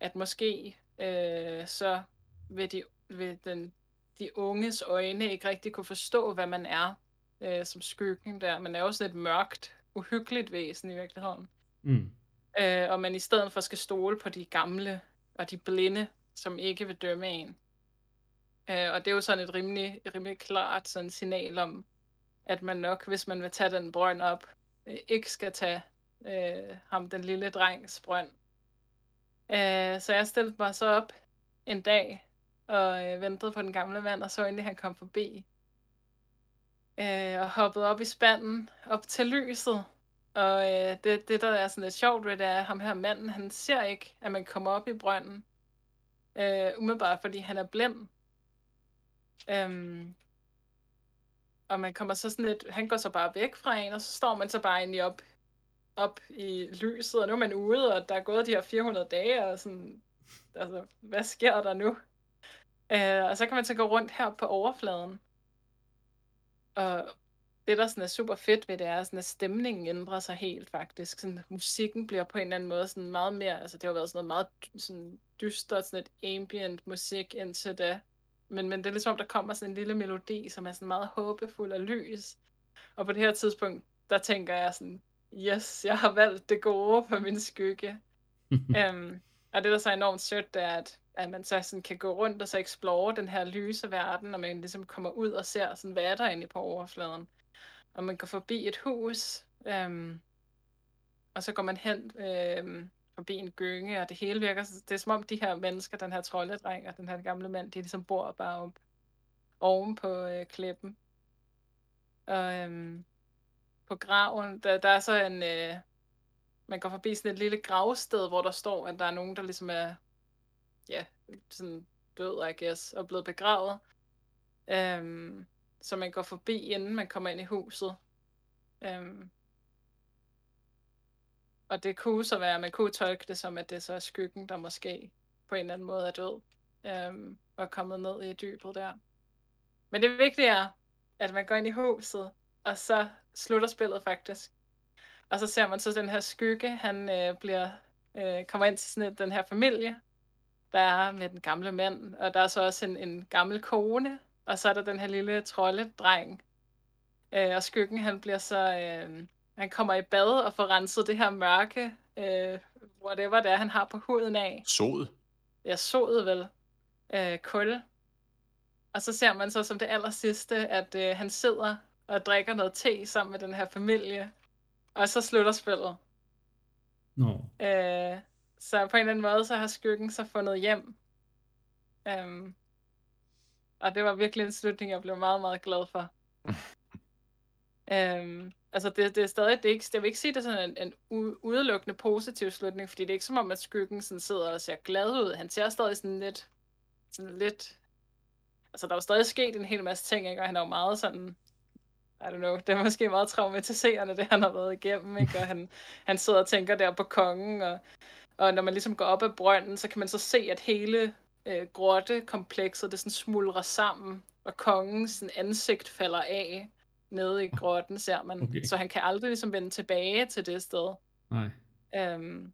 at måske øh, så vil, de, vil den, de unges øjne ikke rigtig kunne forstå, hvad man er øh, som skyggen der. Man er jo sådan et mørkt, uhyggeligt væsen i virkeligheden. Mm. Øh, og man i stedet for skal stole på de gamle og de blinde, som ikke vil dømme en. Øh, og det er jo sådan et rimelig, rimelig klart sådan signal om, at man nok, hvis man vil tage den brønd op, øh, ikke skal tage øh, ham, den lille drengs brønd. Øh, så jeg stillede mig så op en dag og øh, ventede på den gamle mand, og så endelig han kom forbi. Øh, og hoppede op i spanden, op til lyset. Og øh, det, det, der er sådan lidt sjovt ved det, er, at ham her manden, han ser ikke, at man kommer op i brønden. Øh, umiddelbart, fordi han er blind. Øhm, og man kommer så sådan lidt, han går så bare væk fra en, og så står man så bare egentlig op, op i lyset, og nu er man ude, og der er gået de her 400 dage, og sådan, altså, hvad sker der nu? Øh, og så kan man så gå rundt her på overfladen. Og det, der sådan er super fedt ved det, er, sådan, at stemningen ændrer sig helt faktisk. Sådan, musikken bliver på en eller anden måde sådan meget mere, altså det har været sådan noget meget sådan dystert, sådan et ambient musik indtil da. Men, men det er ligesom, der kommer sådan en lille melodi, som er sådan meget håbefuld og lys. Og på det her tidspunkt, der tænker jeg sådan, yes, jeg har valgt det gode for min skygge. um, og det, der så er enormt sødt, det er, at, at man så sådan kan gå rundt og så explore den her lyse verden, og man ligesom kommer ud og ser, sådan, hvad er der inde på overfladen. Og man går forbi et hus, øhm, og så går man hen øhm, forbi en gynge, og det hele virker, det er som om de her mennesker, den her troldedreng og den her gamle mand, de ligesom bor bare op oven på øh, klippen. Og øhm, på graven, der, der er så en, øh, man går forbi sådan et lille gravsted, hvor der står, at der er nogen, der ligesom er, ja, sådan død, I guess, og blevet begravet. Øhm, så man går forbi, inden man kommer ind i huset. Øhm, og det kunne så være, man kunne tolke det som, at det så er skyggen, der måske på en eller anden måde er død, øhm, og er kommet ned i dybet der. Men det vigtige er, at man går ind i huset, og så slutter spillet faktisk. Og så ser man så den her skygge, han øh, bliver, øh, kommer ind til sådan den her familie, der er med den gamle mand, og der er så også en, en gammel kone, og så er der den her lille trolledreng. Øh, og skyggen, han bliver så, øh, han kommer i bad og får renset det her mørke, øh, whatever det er, han har på huden af. Sod. Ja, sod vel. Øh, kul. Og så ser man så som det aller sidste, at øh, han sidder og drikker noget te sammen med den her familie. Og så slutter spillet. Nå. Øh, så på en eller anden måde, så har skyggen så fundet hjem. Um, og det var virkelig en slutning, jeg blev meget, meget glad for. um, altså, det, det er stadig, det er ikke, jeg vil ikke sige, det er sådan en, en udelukkende positiv slutning, fordi det er ikke som om, at skyggen sådan sidder og ser glad ud. Han ser stadig sådan lidt, sådan lidt, altså der er jo stadig sket en hel masse ting, ikke? og han er jo meget sådan, i don't know, det er måske meget traumatiserende, det han har været igennem, ikke? og han, han sidder og tænker der på kongen, og, og når man ligesom går op ad brønden, så kan man så se, at hele øh, grottekomplekset, det sådan smuldrer sammen, og kongens sådan, ansigt falder af nede i grotten, ser man. Okay. Så han kan aldrig ligesom vende tilbage til det sted. Nej. Øhm,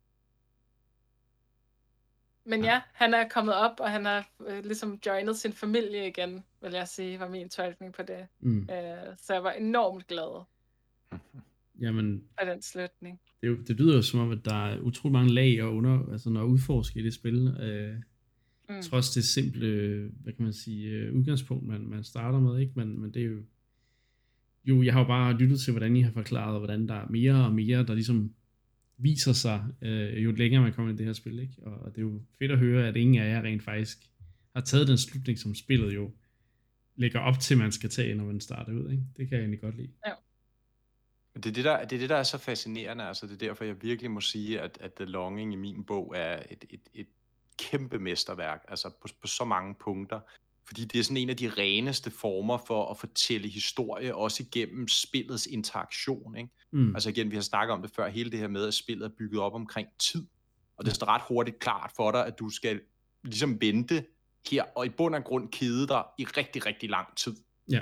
men ja, han er kommet op, og han har øh, ligesom joinet sin familie igen, vil jeg sige, var min tolkning på det. Mm. Øh, så jeg var enormt glad Jamen, af den slutning. Det, det lyder jo som om, at der er utrolig mange lag og under, altså når udforske i det spil. Øh, mm. Trods det simple, hvad kan man sige, øh, udgangspunkt, man, man starter med, ikke? Men, men det er jo, jo, jeg har jo bare lyttet til, hvordan I har forklaret, hvordan der er mere og mere, der ligesom viser sig, øh, jo længere man kommer i det her spil. Ikke? Og, og det er jo fedt at høre, at ingen af jer rent faktisk har taget den slutning, som spillet jo lægger op til, man skal tage, når man starter ud. Ikke? Det kan jeg egentlig godt lide. Ja. Det er det, der, det er det, der er så fascinerende. Altså, det er derfor, jeg virkelig må sige, at, at The Longing i min bog er et, et, et kæmpe mesterværk, altså på, på så mange punkter. Fordi det er sådan en af de reneste former for at fortælle historie, også igennem spillets interaktion. Ikke? Mm. Altså igen, vi har snakket om det før, hele det her med, at spillet er bygget op omkring tid. Og det er ret hurtigt klart for dig, at du skal ligesom vente her, og i bund og grund kede dig i rigtig, rigtig lang tid. Ja.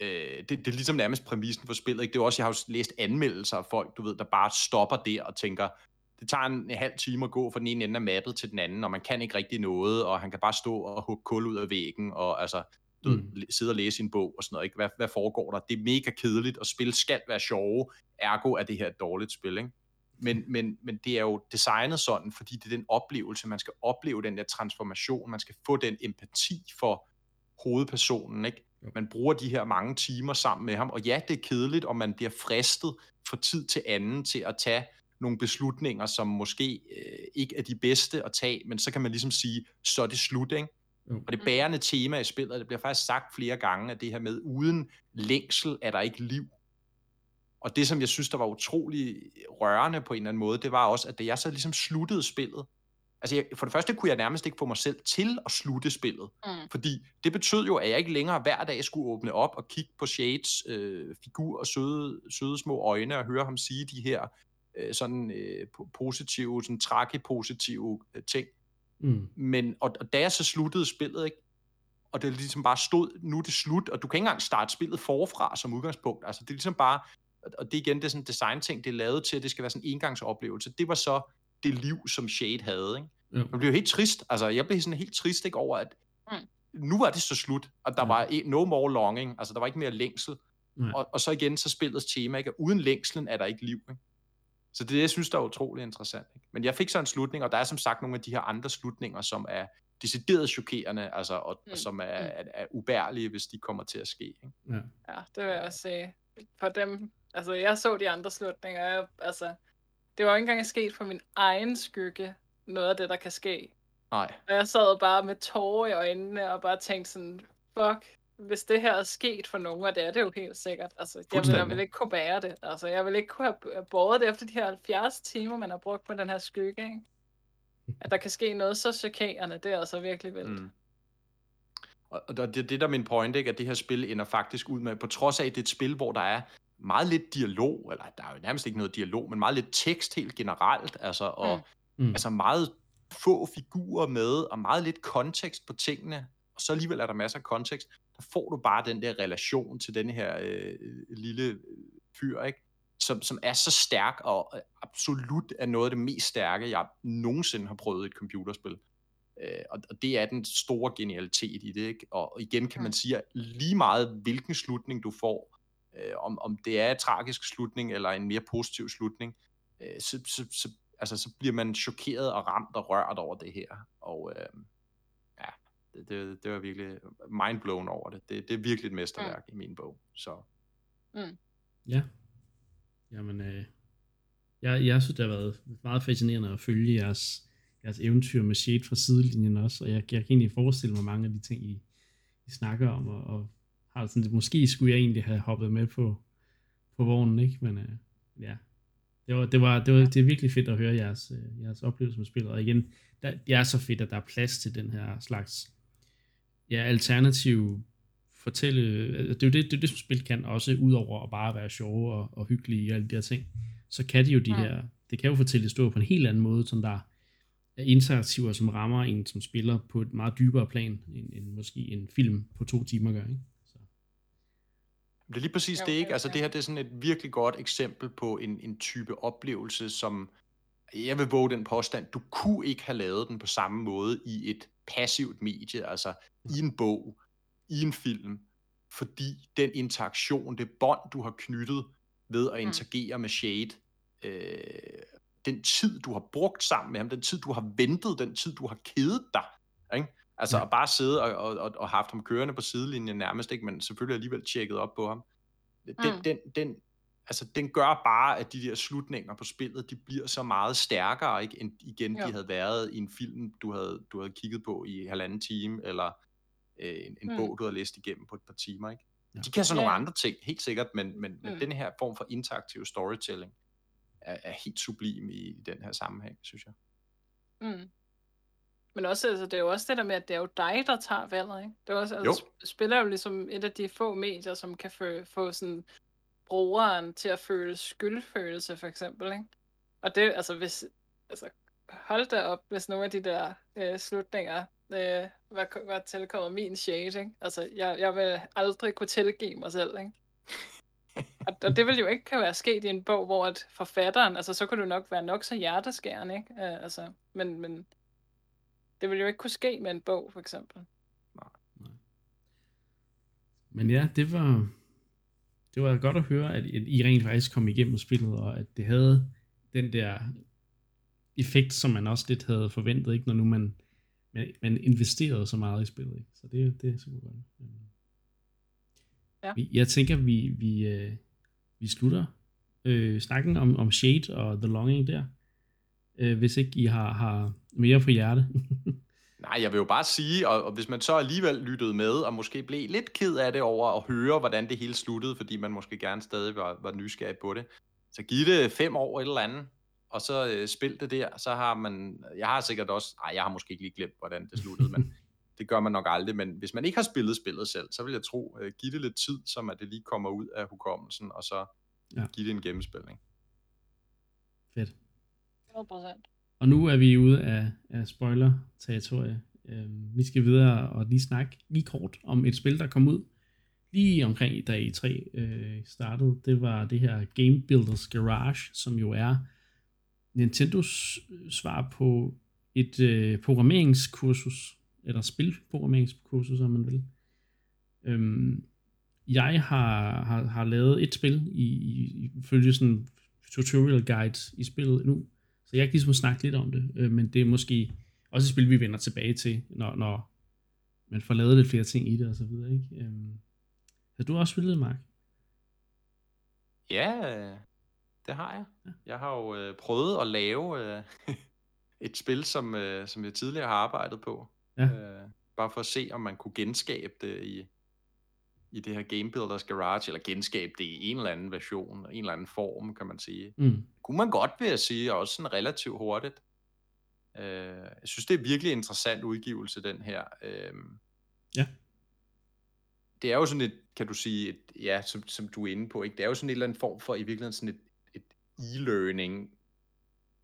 Øh, det, det er ligesom nærmest præmissen for spillet. Ikke? Det er også, jeg har jo læst anmeldelser af folk, du ved, der bare stopper der og tænker, det tager en, en halv time at gå fra den ene ende af mappet til den anden, og man kan ikke rigtig noget, og han kan bare stå og hugge kul ud af væggen, og altså, du mm. ved, sidde og læse en bog og sådan noget. Ikke? Hvad, hvad foregår der? Det er mega kedeligt, og spil skal være sjove, ergo er det her et dårligt spil. Ikke? Men, men, men det er jo designet sådan, fordi det er den oplevelse, man skal opleve den der transformation, man skal få den empati for hovedpersonen, ikke? Man bruger de her mange timer sammen med ham, og ja, det er kedeligt, og man bliver fristet fra tid til anden til at tage nogle beslutninger, som måske øh, ikke er de bedste at tage, men så kan man ligesom sige, så er det slut, ikke? Mm. Og det bærende tema i spillet, det bliver faktisk sagt flere gange, at det her med, uden længsel er der ikke liv. Og det, som jeg synes, der var utrolig rørende på en eller anden måde, det var også, at da jeg så ligesom sluttede spillet, altså jeg, for det første kunne jeg nærmest ikke få mig selv til at slutte spillet, mm. fordi det betød jo, at jeg ikke længere hver dag skulle åbne op og kigge på Shades øh, figur og søde, søde små øjne og høre ham sige de her øh, sådan øh, positive, sådan trake positive øh, ting. Mm. Men, og, og da jeg så sluttede spillet, ikke, og det ligesom bare stod, nu er det slut, og du kan ikke engang starte spillet forfra som udgangspunkt. Altså det er ligesom bare, og det igen, det er sådan en design-ting, det er lavet til, at det skal være sådan en engangsoplevelse. Det var så det liv, som Shade havde, ikke? Ja. Man blev helt trist, altså jeg blev sådan helt trist, ikke, over at mm. nu var det så slut, og der ja. var no more longing, altså der var ikke mere længsel. Og, og så igen, så spillets tema, ikke? uden længslen er der ikke liv, ikke? Så det er det, jeg synes, der er utrolig interessant. Ikke? Men jeg fik så en slutning, og der er som sagt nogle af de her andre slutninger, som er decideret chokerende, altså, og, mm. og som er, mm. er, er ubærlige, hvis de kommer til at ske. Ikke? Ja. ja, det vil jeg også sige. For dem, altså jeg så de andre slutninger, jeg, altså, det var ikke engang sket for min egen skygge, noget af det, der kan ske. Nej. Og jeg sad bare med tårer i øjnene, og bare tænkte sådan, fuck, hvis det her er sket for nogen, og det er det jo helt sikkert. Altså, jeg vil, jeg vil ikke kunne bære det. Altså, jeg vil ikke kunne have båret det efter de her 70 timer, man har brugt på den her skygge. Ikke? At der kan ske noget så chokerende, det er altså virkelig vildt. Mm. Og det er det, der er min point, ikke? at det her spil ender faktisk ud med, på trods af, at det er et spil, hvor der er meget lidt dialog, eller der er jo nærmest ikke noget dialog, men meget lidt tekst helt generelt, altså, og mm. Altså meget få figurer med, og meget lidt kontekst på tingene, og så alligevel er der masser af kontekst, der får du bare den der relation til den her øh, lille øh, fyr, ikke? Som, som er så stærk, og absolut er noget af det mest stærke, jeg nogensinde har prøvet i et computerspil. Øh, og, og det er den store genialitet i det, ikke? Og, og igen kan man sige, at lige meget hvilken slutning du får, øh, om, om det er en tragisk slutning, eller en mere positiv slutning, øh, så, så, så, altså, så bliver man chokeret og ramt og rørt over det her. Og øh, det, det, det var virkelig mindblown over det. Det, det er virkelig et mesterværk mm. i min bog. Så. Mm. Ja. Jamen, øh, jeg, jeg synes, det har været meget fascinerende at følge jeres, jeres eventyr med Shade fra sidelinjen også, og jeg, jeg kan egentlig forestille mig mange af de ting, I, I snakker om, og, og har sådan, måske skulle jeg egentlig have hoppet med på, på vognen, ikke? Men øh, ja, det var, det, var, det, var, det er virkelig fedt at høre jeres, øh, jeres oplevelse med spillet, og igen, der, det er så fedt, at der er plads til den her slags ja, alternativ fortælle, altså, det er jo det, det, det som spil kan også, udover at bare være sjove og, og hyggelige og alle de her ting, så kan de jo de ja. her, det kan jo fortælle historier på en helt anden måde, som der er interaktiver, som rammer en som spiller på et meget dybere plan, end, end måske en film på to timer gør, ikke? Det er lige præcis det, ikke? Altså det her, det er sådan et virkelig godt eksempel på en, en type oplevelse, som jeg vil våge den påstand, du kunne ikke have lavet den på samme måde i et passivt medie, altså i en bog, i en film, fordi den interaktion, det bånd, du har knyttet ved at mm. interagere mm. med Shade, øh, den tid, du har brugt sammen med ham, den tid, du har ventet, den tid, du har kedet dig? Altså ja. at bare sidde og, og, og, og haft ham kørende på sidelinjen nærmest, ikke? men selvfølgelig alligevel tjekket op på ham. Den, mm. den, den, altså, den gør bare, at de der slutninger på spillet, de bliver så meget stærkere, ikke, end igen jo. de havde været i en film, du havde, du havde kigget på i halvanden time, eller øh, en, en mm. bog, du havde læst igennem på et par timer. Ikke? Ja. De kan så nogle ja. andre ting, helt sikkert, men, men, mm. men den her form for interaktiv storytelling er, er helt sublim i, i den her sammenhæng, synes jeg. Mm. Men også, altså, det er jo også det der med, at det er jo dig, der tager valget, ikke? Det er også, altså, jo. spiller jo ligesom et af de få medier, som kan få, få sådan brugeren til at føle skyldfølelse, for eksempel. Ikke? Og det, altså hvis, altså hold da op, hvis nogle af de der øh, slutninger øh, var, var tilkommet min shade, ikke? Altså, jeg, jeg vil aldrig kunne tilgive mig selv, ikke? og, og det vil jo ikke kan være sket i en bog, hvor at forfatteren, altså så kunne det nok være nok så hjerteskærende, ikke? Uh, altså, men, men det vil jo ikke kunne ske med en bog, for eksempel. Nej. Nej. Men ja, det var, det var godt at høre, at I rent faktisk kom igennem spillet, og at det havde den der effekt, som man også lidt havde forventet, ikke, når nu man, man investerede så meget i spillet. Ikke? Så det, det er super godt. Ja. Jeg tænker, vi, vi, øh, vi slutter øh, snakken om, om Shade og The Longing der, øh, hvis ikke I har, har mere på hjerte. Nej, jeg vil jo bare sige, og, og hvis man så alligevel lyttede med, og måske blev lidt ked af det over at høre, hvordan det hele sluttede, fordi man måske gerne stadig var, var nysgerrig på det, så giv det fem år eller andet, og så øh, spil det der, så har man, jeg har sikkert også, nej, jeg har måske ikke lige glemt, hvordan det sluttede, men det gør man nok aldrig, men hvis man ikke har spillet spillet selv, så vil jeg tro, øh, giv det lidt tid, som at det lige kommer ud af hukommelsen, og så ja. give det en gennemspilning. Fedt. 100%. Og nu er vi ude af, af spoiler-territoriet. Øh, vi skal videre og lige snakke lige kort om et spil, der kom ud lige omkring da E3 øh, startede. Det var det her Game Builders Garage, som jo er Nintendos svar på et øh, programmeringskursus, eller spilprogrammeringskursus, om man vil. Øhm, jeg har, har, har lavet et spil i, i, følge sådan tutorial guide i spillet nu, så jeg kan ligesom snakke lidt om det, øh, men det er måske også et spil, vi vender tilbage til, når, når man får lavet lidt flere ting i det og så videre. Ikke? Øhm, har du også spillet, Mark? Ja, det har jeg. Ja. Jeg har jo øh, prøvet at lave øh, et spil, som, øh, som jeg tidligere har arbejdet på. Ja. Øh, bare for at se, om man kunne genskabe det i, i det her Game Builders Garage, eller genskabe det i en eller anden version, en eller anden form, kan man sige. Mm. Kunne man godt, vil jeg sige, også sådan relativt hurtigt. Øh, jeg synes, det er virkelig interessant udgivelse, den her. Øh, ja. Det er jo sådan et, kan du sige, et, ja, som, som du er inde på, ikke? det er jo sådan en eller anden form for, i virkeligheden sådan et, et e-learning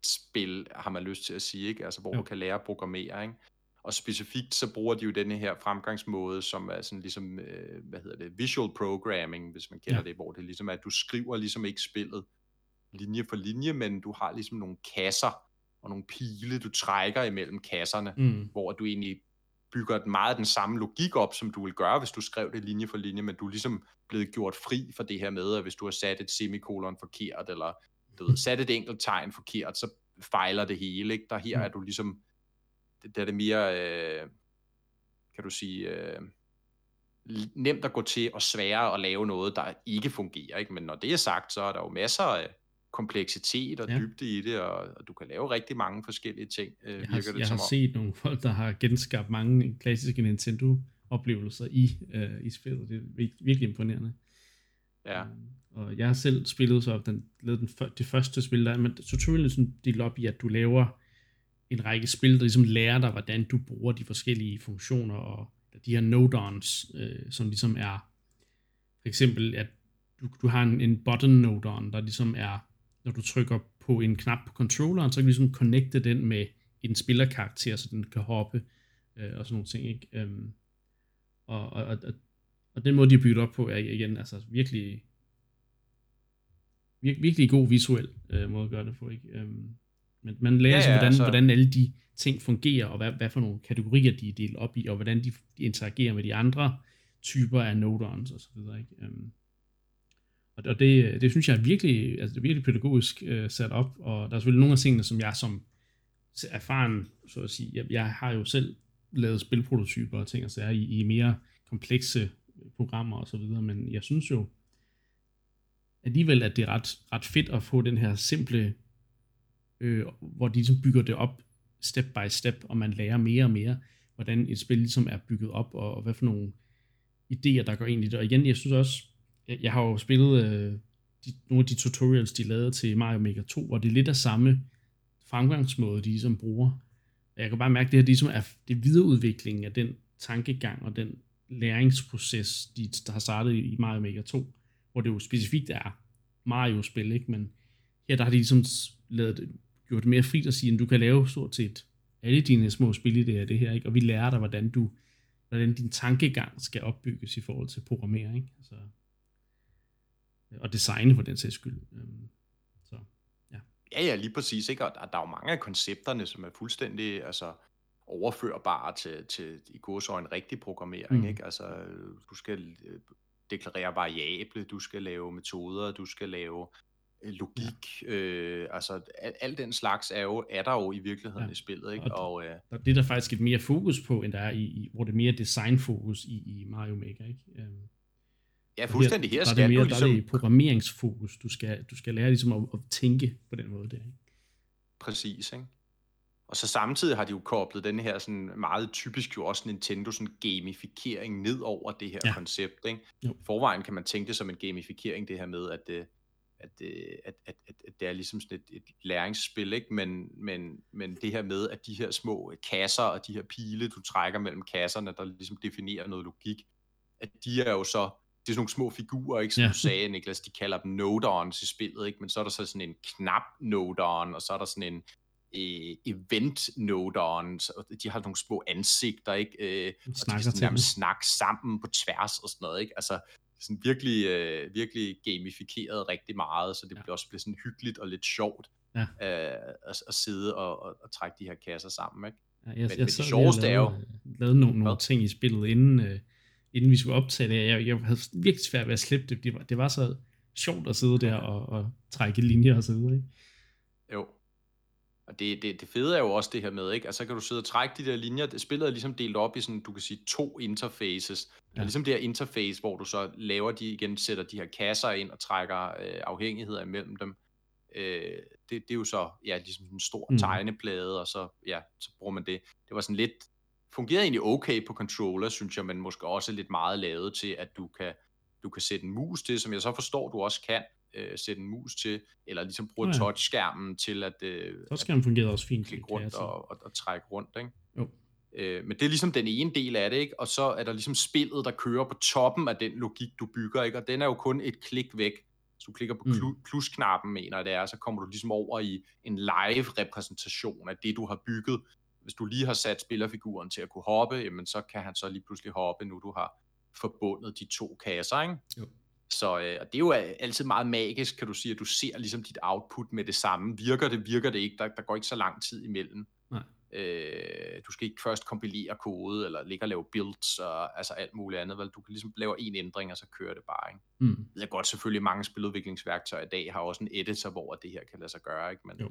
spil, har man lyst til at sige, ikke? Altså, hvor jo. du kan lære at programmere, ikke? Og specifikt så bruger de jo denne her fremgangsmåde, som er sådan ligesom, øh, hvad hedder det, visual programming, hvis man kender ja. det, hvor det ligesom er, at du skriver ligesom ikke spillet linje for linje, men du har ligesom nogle kasser og nogle pile, du trækker imellem kasserne, mm. hvor du egentlig bygger meget den samme logik op, som du vil gøre, hvis du skrev det linje for linje, men du er ligesom blevet gjort fri for det her med, at hvis du har sat et semikolon forkert, eller du ved, sat et enkelt tegn forkert, så fejler det hele. Ikke? Der her mm. er du ligesom der er det mere, øh, kan du sige, øh, nemt at gå til og sværere at lave noget, der ikke fungerer. Ikke? Men når det er sagt, så er der jo masser af kompleksitet og ja. dybde i det, og, og du kan lave rigtig mange forskellige ting, øh, jeg har, det Jeg som har om. set nogle folk, der har genskabt mange klassiske Nintendo-oplevelser i, øh, i spillet. Det er virkelig imponerende. Ja. Um, og jeg har selv spillet så den, lavet den, det første spil, der men tutorialen sådan delt op i, at du laver en række spil, der ligesom lærer dig, hvordan du bruger de forskellige funktioner, og de her nodons, øh, som ligesom er, for eksempel, at du, du har en, en button nodon, der ligesom er, når du trykker på en knap på controlleren, så kan du ligesom connecte den med en spillerkarakter, så den kan hoppe, øh, og sådan nogle ting, ikke? Øhm, og, og, og, og den måde, de er bygget op på, er igen, altså virkelig, vir, virkelig god visuel øh, måde at gøre det på, ikke? Øhm, men man lærer ja, sig, hvordan, altså... hvordan alle de ting fungerer, og hvad, hvad for nogle kategorier de er delt op i, og hvordan de, de interagerer med de andre typer af nodons og så videre. Ikke? Um, og, og det, det synes jeg er virkelig, altså det er virkelig pædagogisk uh, sat op, og der er selvfølgelig nogle af tingene, som jeg som erfaren, så at sige, jeg, jeg har jo selv lavet spilprototyper og ting og sager i, i mere komplekse programmer og så videre, men jeg synes jo alligevel, at det er ret, ret fedt at få den her simple øh, hvor de ligesom bygger det op step by step, og man lærer mere og mere, hvordan et spil ligesom er bygget op, og, og hvad for nogle idéer, der går ind i det. Og igen, jeg synes også, jeg, jeg har jo spillet øh, de, nogle af de tutorials, de lavede til Mario Maker 2, hvor det er lidt af samme fremgangsmåde, de ligesom bruger. Jeg kan bare mærke, at det her ligesom er det videreudvikling af den tankegang og den læringsproces, de, der har startet i Mario Maker 2, hvor det jo specifikt er Mario-spil, ikke? men her der har de ligesom lavet gjort mere frit at sige, at du kan lave stort set alle dine små spilidéer det her, ikke? og vi lærer dig, hvordan du hvordan din tankegang skal opbygges i forhold til programmering, ikke? Altså, og designe for den sags skyld. Øhm, så, ja. ja, ja, lige præcis. Ikke? Og der, der er jo mange af koncepterne, som er fuldstændig altså, overførbare til, til i en rigtig programmering. Mm. Ikke? Altså, du skal øh, deklarere variable, du skal lave metoder, du skal lave logik, ja. øh, altså al, al den slags er jo er der jo i virkeligheden ja. i spillet, ikke? Og, og øh, det er der faktisk et mere fokus på, end der er i, i hvor det er mere designfokus i, i Mario Maker, ikke? Um, ja, fuldstændig. Her, her skal der er det mere, du ligesom... Der er det programmeringsfokus. Du skal, du skal lære ligesom at, at tænke på den måde der, ikke? Præcis, ikke? Og så samtidig har de jo koblet den her sådan meget typisk jo også Nintendo sådan gamificering ned over det her ja. koncept, ikke? Jo. Forvejen kan man tænke det som en gamificering, det her med, at øh, at, øh, at, at, at, at det er ligesom sådan et, et læringsspil, ikke? Men, men, men det her med, at de her små kasser og de her pile, du trækker mellem kasserne, der ligesom definerer noget logik, at de er jo så, det er sådan nogle små figurer, ikke? Som ja. du sagde, Niklas, de kalder dem node-ons i spillet, ikke? Men så er der så sådan en knap node-on, og så er der sådan en øh, event noderen, de har nogle små ansigter, ikke? Øh, og de kan sådan nærmest snakke sammen på tværs og sådan noget, ikke? Altså, sådan virkelig, øh, virkelig gamificeret rigtig meget, så det ja. bliver også bliver sådan hyggeligt og lidt sjovt ja. øh, at, at sidde og, og, og trække de her kasser sammen, ikke? Ja, jeg, men, jeg, men det sjoveste er jo... lavede nogle, nogle ting i spillet, inden, øh, inden vi skulle optage det. Jeg, jeg havde virkelig svært ved at slippe det. Det var, det var så sjovt at sidde der og, og trække linjer og så videre, ikke? Jo. Og det, det, det fede er jo også det her med, ikke? Altså, så kan du sidde og trække de der linjer. Det spillet er ligesom delt op i sådan, du kan sige, to interfaces. Ja. Er ligesom det her interface, hvor du så laver de igen, sætter de her kasser ind og trækker øh, afhængigheder imellem dem. Øh, det, det er jo så, ja, ligesom en stor mm. tegneplade, og så, ja, så bruger man det. Det var sådan lidt, fungerede egentlig okay på controller, synes jeg, men måske også lidt meget lavet til, at du kan, du kan sætte en mus til, som jeg så forstår, du også kan, øh, sætte en mus til, eller ligesom bruge ja, ja. touchskærmen til at... Øh, touchskærmen fungerede også fint. Klikke rundt og, og, og trække rundt, ikke? Jo. Øh, men det er ligesom den ene del af det, ikke? Og så er der ligesom spillet, der kører på toppen af den logik, du bygger, ikke? Og den er jo kun et klik væk. Hvis du klikker på mm. plusknappen, mener det er, så kommer du ligesom over i en live repræsentation af det, du har bygget. Hvis du lige har sat spillerfiguren til at kunne hoppe, jamen så kan han så lige pludselig hoppe, nu du har forbundet de to kasser, ikke? Jo. Så øh, og det er jo altid meget magisk, kan du sige, at du ser ligesom dit output med det samme. Virker det, virker det ikke, der, der går ikke så lang tid imellem. Nej. Øh, du skal ikke først kompilere kode, eller ligge og lave builds, og altså alt muligt andet. Vel? Du kan ligesom lave en ændring, og så kører det bare. Ikke? Mm. Det er godt selvfølgelig, mange spiludviklingsværktøjer i dag har også en editor, hvor det her kan lade sig gøre. Ikke? Men, jo.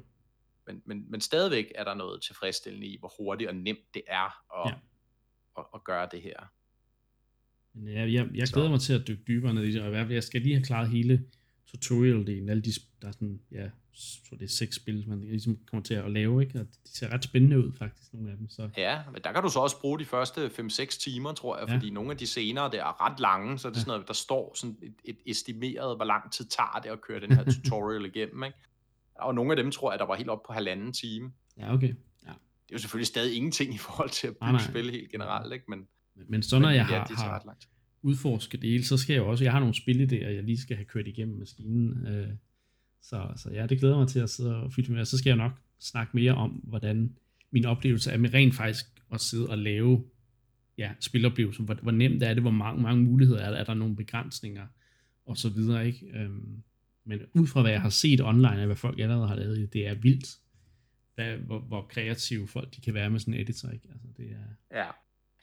men, men, men stadigvæk er der noget tilfredsstillende i, hvor hurtigt og nemt det er at, ja. at, at gøre det her. Men jeg, jeg, jeg glæder mig til at dykke dybere ned i det, og jeg skal lige have klaret hele tutorial-delen, alle de, der er sådan, ja, så det er seks spil, man ligesom kommer til at lave, ikke? Og de ser ret spændende ud, faktisk, nogle af dem. Så. Ja, men der kan du så også bruge de første 5-6 timer, tror jeg, ja. fordi nogle af de senere, der er ret lange, så er det ja. sådan noget, der står sådan et, et estimeret, hvor lang tid tager det at køre den her tutorial igennem, ikke? Og nogle af dem, tror jeg, der var helt op på halvanden time. Ja, okay. Ja. Det er jo selvfølgelig stadig ingenting i forhold til at bygge nej, nej. spil helt generelt, ikke? Men, men så når jeg ja, har, har udforsket det hele, så skal jeg også, jeg har nogle spilidéer, jeg lige skal have kørt igennem maskinen. Øh, så, så ja, det glæder mig til at sidde og fylde med. Så skal jeg nok snakke mere om, hvordan min oplevelse er med rent faktisk at sidde og lave ja, spiloplevelser. Hvor, hvor nemt er det, hvor mange, mange muligheder er der, er der nogle begrænsninger, og så videre, ikke? Øhm, men ud fra hvad jeg har set online, af hvad folk allerede har lavet, det er vildt, hvad, hvor, hvor kreative folk de kan være med sådan en editor, ikke? Altså, det er... Ja,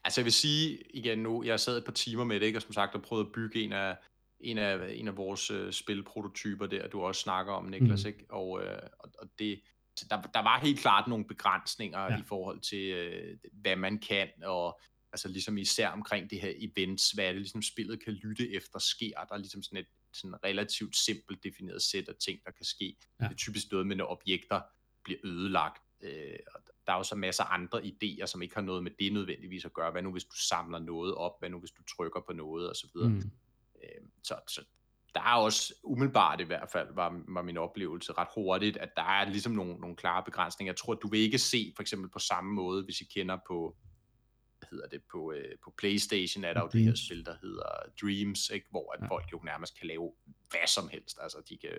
Altså jeg vil sige igen nu, jeg sad et par timer med det, ikke? og som sagt har prøvet at bygge en af, en af, en af vores øh, spilprototyper der, du også snakker om, Niklas, mm. ikke? Og, øh, og det, der, der var helt klart nogle begrænsninger ja. i forhold til, øh, hvad man kan, og altså ligesom især omkring det her events, hvad er det ligesom spillet kan lytte efter sker, der er ligesom sådan et sådan relativt simpelt defineret sæt af ting, der kan ske. Ja. Det er typisk noget med, når objekter bliver ødelagt, øh, der er jo så masser af andre idéer, som ikke har noget med det nødvendigvis at gøre. Hvad nu hvis du samler noget op? Hvad nu hvis du trykker på noget? Og så videre. Mm. Øh, så, så der er også umiddelbart i hvert fald, var, var min oplevelse ret hurtigt, at der er ligesom nogle, nogle klare begrænsninger. Jeg tror, at du vil ikke se for eksempel på samme måde, hvis I kender på, hvad hedder det, på, øh, på Playstation er der jo det her spil, der hedder Dreams, ikke? hvor at ja. folk jo nærmest kan lave hvad som helst. Altså de kan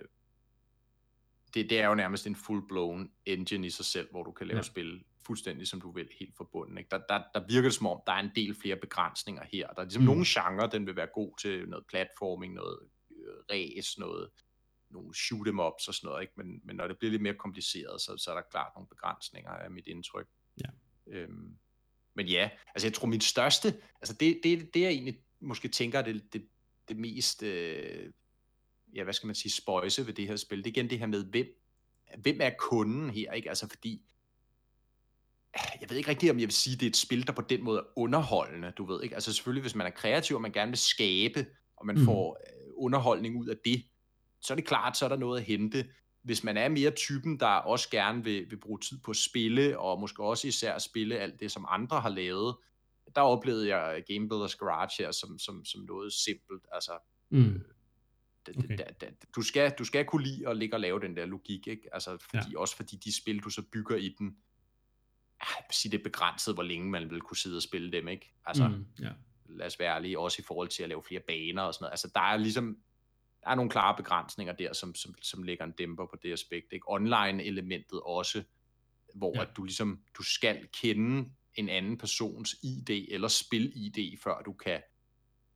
det, det er jo nærmest en full-blown engine i sig selv, hvor du kan lave ja. spil fuldstændig som du vil, helt forbundet. Ikke? Der, der, der virker det som om, der er en del flere begrænsninger her. Der er ligesom mm. nogle genre, den vil være god til noget platforming, noget øh, race, noget, nogle shoot em ups og sådan noget. Ikke? Men, men når det bliver lidt mere kompliceret, så, så er der klart nogle begrænsninger af mit indtryk. Ja. Øhm, men ja, altså jeg tror min største, altså det, det, det jeg egentlig måske tænker, det, det, det mest øh, ja, hvad skal man sige, spøjse ved det her spil. Det er igen det her med, hvem, hvem er kunden her, ikke? Altså fordi, jeg ved ikke rigtig, om jeg vil sige, at det er et spil, der på den måde er underholdende, du ved ikke? Altså selvfølgelig, hvis man er kreativ, og man gerne vil skabe, og man mm. får øh, underholdning ud af det, så er det klart, så er der noget at hente. Hvis man er mere typen, der også gerne vil, vil bruge tid på at spille, og måske også især at spille alt det, som andre har lavet, der oplevede jeg Game Builders Garage her som, som, som noget simpelt. Altså, mm. Okay. Da, da, du, skal, du skal kunne lide at ligge og lave den der logik, ikke? Altså, fordi, ja. også fordi de spil, du så bygger i den, ah, jeg vil sige, det er begrænset, hvor længe man vil kunne sidde og spille dem, ikke? Altså, mm, ja. lad os være ærlige, også i forhold til at lave flere baner og sådan noget. Altså, der er ligesom, der er nogle klare begrænsninger der, som, som, som lægger en dæmper på det aspekt, ikke? Online-elementet også, hvor Ja. at du ligesom, du skal kende en anden persons ID eller spil-ID, før du kan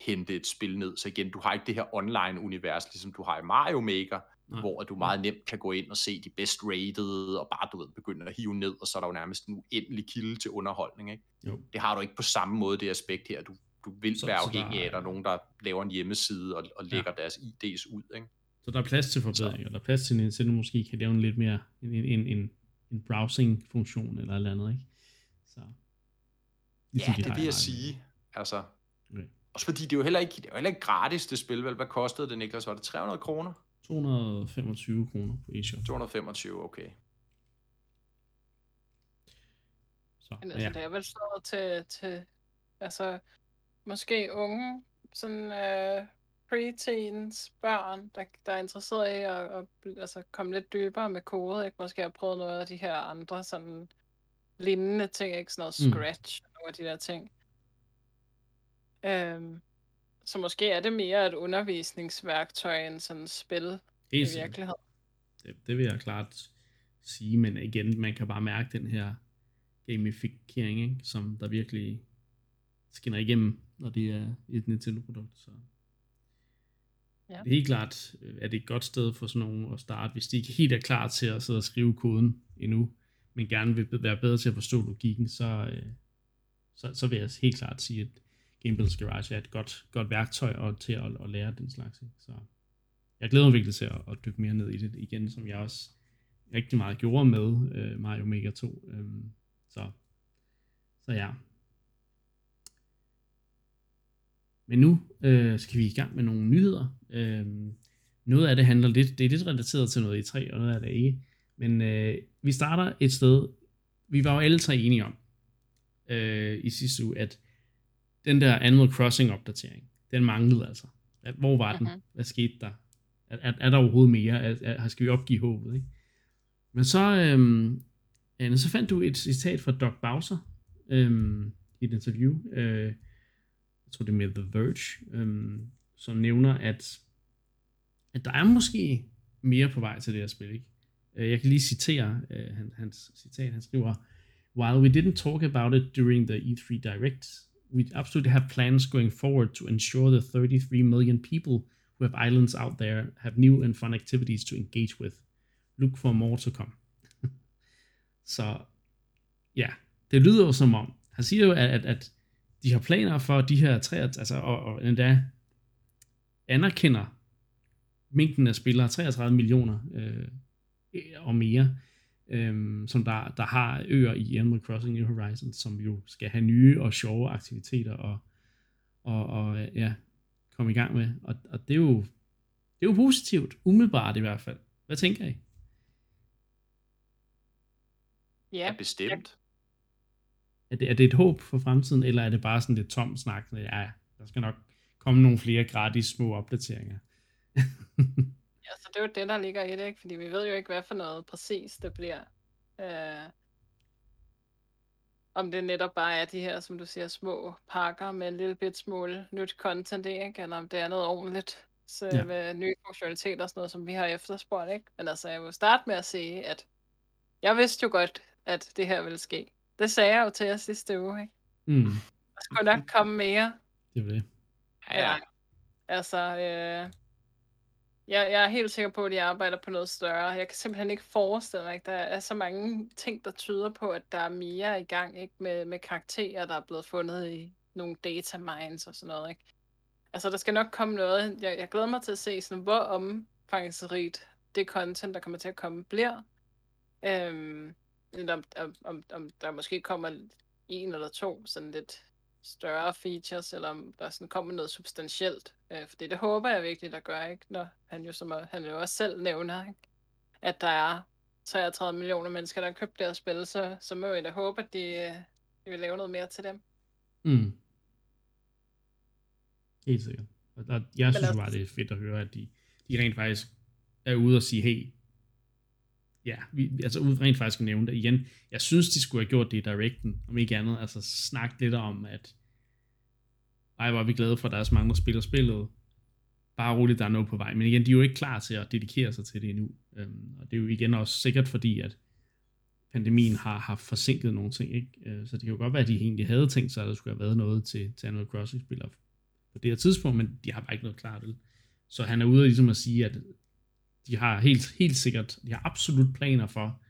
hente et spil ned. Så igen, du har ikke det her online-univers, ligesom du har i Mario Maker, Nej. hvor du meget nemt kan gå ind og se de best rated, og bare, du ved, begynde at hive ned, og så er der jo nærmest en uendelig kilde til underholdning, ikke? Jo. Det har du ikke på samme måde, det aspekt her. Du, du vil Så- være afhængig af, at der er nogen, der laver en hjemmeside og, og lægger ja. deres ID's ud, ikke? Så der er plads til forbedringer. Der er plads til, at Nintendo måske kan lave en lidt mere en, en, en, en browsing-funktion eller et eller andet, ikke? Så, ligesom Ja, de det vil jeg sige. Altså, Okay. Også fordi det er jo heller ikke, det er jo heller ikke gratis, det spil, vel? Hvad kostede det, Niklas? Var det 300 kroner? 225 kroner på eShop. 225, okay. Så, Men altså, ja. det er vel sådan til, til altså, måske unge, sådan øh, preteens børn, der, der er interesseret i at, at altså, komme lidt dybere med kode, ikke? Måske har prøvet noget af de her andre sådan lignende ting, ikke? Sådan noget Mm. Scratch og nogle af de der ting. Øhm, så måske er det mere et undervisningsværktøj end sådan et spil i Helt sikkert. virkeligheden. Det, det vil jeg klart sige, men igen, man kan bare mærke den her gamifikering, ikke? som der virkelig skinner igennem, når det er et Nintendo-produkt. Så. Ja. Det er helt klart, øh, at det er et godt sted for sådan nogen at starte, hvis de ikke helt er klar til at sidde og skrive koden endnu, men gerne vil være bedre til at forstå logikken, så, øh, så, så vil jeg helt klart sige, at Gimbals Garage er et godt, godt værktøj og til at, at lære den slags. Ikke? Så jeg glæder mig virkelig til at, at dykke mere ned i det igen, som jeg også rigtig meget gjorde med øh, Mario Maker 2. Øhm, så, så ja. Men nu øh, skal vi i gang med nogle nyheder. Øhm, noget af det handler lidt, det er lidt relateret til noget e i 3 og noget af det ikke. Men øh, vi starter et sted, vi var jo alle tre enige om øh, i sidste uge, at den der Animal Crossing opdatering, den manglede altså. Hvor var den? Mhm. Hvad skete der? Er, er, er der overhovedet mere? Er, er, skal vi opgive håbet? Ikke? Men så, øhm, Anne, så fandt du et citat fra Doc Bowser øhm, i et interview. Øh, jeg tror det er med The Verge, øhm, som nævner, at, at der er måske mere på vej til det her spil. Ikke? Øh, jeg kan lige citere øh, han, hans citat. Han skriver, While we didn't talk about it during the E3 Direct, we absolutely have plans going forward to ensure the 33 million people who have islands out there have new and fun activities to engage with. Look for more to come. Så ja, det lyder jo som om, han siger jo, at, at, at de har planer for de her tre, altså, og, og endda anerkender mængden af spillere, 33 millioner øh, og mere, øh, som der, der har øer i Animal Crossing New Horizons, som jo skal have nye og sjove aktiviteter og, og, og ja, komme i gang med. Og, og det er jo det er jo positivt, umiddelbart i hvert fald. Hvad tænker I? Ja, Ja, bestemt. Er det, er det et håb for fremtiden, eller er det bare sådan lidt tom snak? Ja, der skal nok komme nogle flere gratis små opdateringer. Det er jo det, der ligger i det, ikke? Fordi vi ved jo ikke, hvad for noget præcis det bliver. Øh, om det netop bare er de her, som du siger, små pakker med en lille bit smule nyt content, ikke? Eller om det er noget ordentligt. Så Ja. med nye funktionaliteter og sådan noget, som vi har efterspurgt, ikke? Men altså, jeg vil starte med at sige, at jeg vidste jo godt, at det her ville ske. Det sagde jeg jo til jer sidste uge, ikke? Mm, Der skulle nok komme mere. det er det. Ja, ja. Altså, øh, jeg, jeg er helt sikker på, at de arbejder på noget større. Jeg kan simpelthen ikke forestille mig, at der er så mange ting, der tyder på, at der er mere i gang ikke med, med karakterer, der er blevet fundet i nogle data mines og sådan noget. Ikke? Altså, der skal nok komme noget. Jeg, jeg glæder mig til at se, sådan, hvor omfangsrigt det content, der kommer til at komme, bliver. Øhm, eller om, om, om, om der måske kommer en eller to sådan lidt større features, eller om der sådan kommer noget substantielt. Øh, fordi det håber jeg virkelig, der gør, ikke? Når han jo, som er- han jo også selv nævner, ikke? at der er 33 millioner mennesker, der har købt deres spil, så, så må jeg da håbe, at de, øh, de vil lave noget mere til dem. Mm. Helt sikkert. Og der, jeg synes altså- bare, det er fedt at høre, at de, de rent faktisk er ude og sige, hey, ja, vi, altså ud rent faktisk at nævne det igen. Jeg synes, de skulle have gjort det i directen, om ikke andet. Altså snakke lidt om, at ej, hvor er vi glade for, at der er så mange, der spiller spillet. Bare roligt, der er noget på vej. Men igen, de er jo ikke klar til at dedikere sig til det endnu. Øhm, og det er jo igen også sikkert fordi, at pandemien har, har forsinket nogle ting, ikke? Øh, så det kan jo godt være, at de egentlig havde tænkt sig, at der skulle have været noget til, til Animal Crossing-spillere på det her tidspunkt, men de har bare ikke noget klart. Så han er ude ligesom at sige, at de har helt, helt sikkert, de har absolut planer for,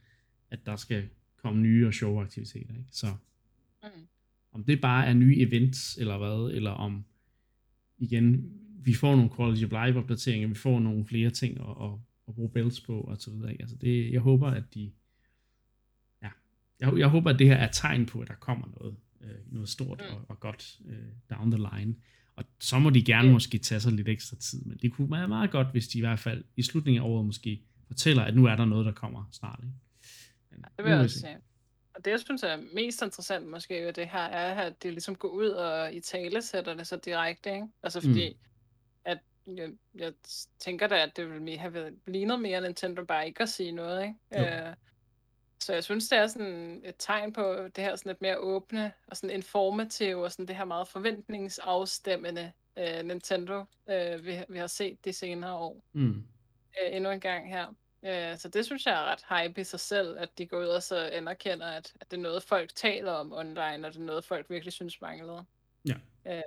at der skal komme nye og sjove aktiviteter. Ikke? Så mm. om det bare er nye events, eller hvad, eller om igen, vi får nogle quality of life opdateringer, vi får nogle flere ting at, at, at bruge belts på, og så videre. Ikke? Altså det, jeg håber, at de, ja, jeg, jeg håber, at det her er tegn på, at der kommer noget, øh, noget stort mm. og, og godt øh, down the line. Og så må de gerne måske tage sig lidt ekstra tid, men det kunne være meget godt, hvis de i hvert fald i slutningen af året måske fortæller, at nu er der noget, der kommer snart. Ikke? Men, det vil jeg også sige. Og det, jeg synes er mest interessant måske ved det her, er, at det ligesom går ud og i tale sætter det så direkte. Ikke? Altså fordi, mm. at jeg, jeg tænker da, at det ville have været lignet mere Nintendo bare ikke at sige noget. Ikke? Øh, så jeg synes, det er sådan et tegn på det her sådan lidt mere åbne og sådan informative og sådan det her meget forventningsafstemmende uh, Nintendo, uh, vi, vi har set de senere år. Mm. Uh, endnu en gang her. Uh, så det synes jeg er ret hype i sig selv, at de går ud og så anerkender, at, at det er noget, folk taler om online, og det er noget, folk virkelig synes manglede. Ja. Uh,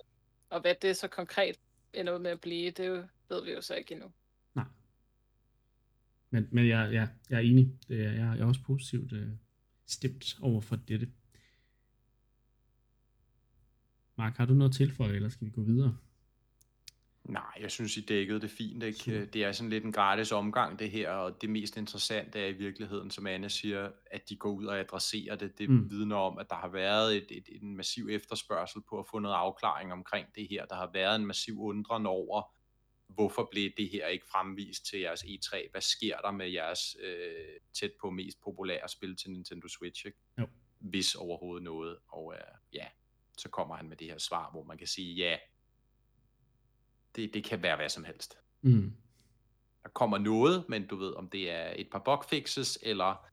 og hvad det så konkret ender med at blive, det ved vi jo så ikke endnu. Men, men jeg, jeg, jeg er enig. Det er, jeg, er også positivt øh, stemt over for dette. Mark, har du noget til for, eller skal vi gå videre? Nej, jeg synes, I dækkede det fint. Ikke? Det er sådan lidt en gratis omgang, det her, og det mest interessante er i virkeligheden, som Anne siger, at de går ud og adresserer det. Det mm. vidner om, at der har været et, et, en massiv efterspørgsel på at få noget afklaring omkring det her. Der har været en massiv undren over, hvorfor blev det her ikke fremvist til jeres E3? Hvad sker der med jeres øh, tæt på mest populære spil til Nintendo Switch? Ikke? Jo. Hvis overhovedet noget. Og øh, ja, så kommer han med det her svar, hvor man kan sige, ja, det, det kan være hvad som helst. Mm. Der kommer noget, men du ved, om det er et par bugfixes, eller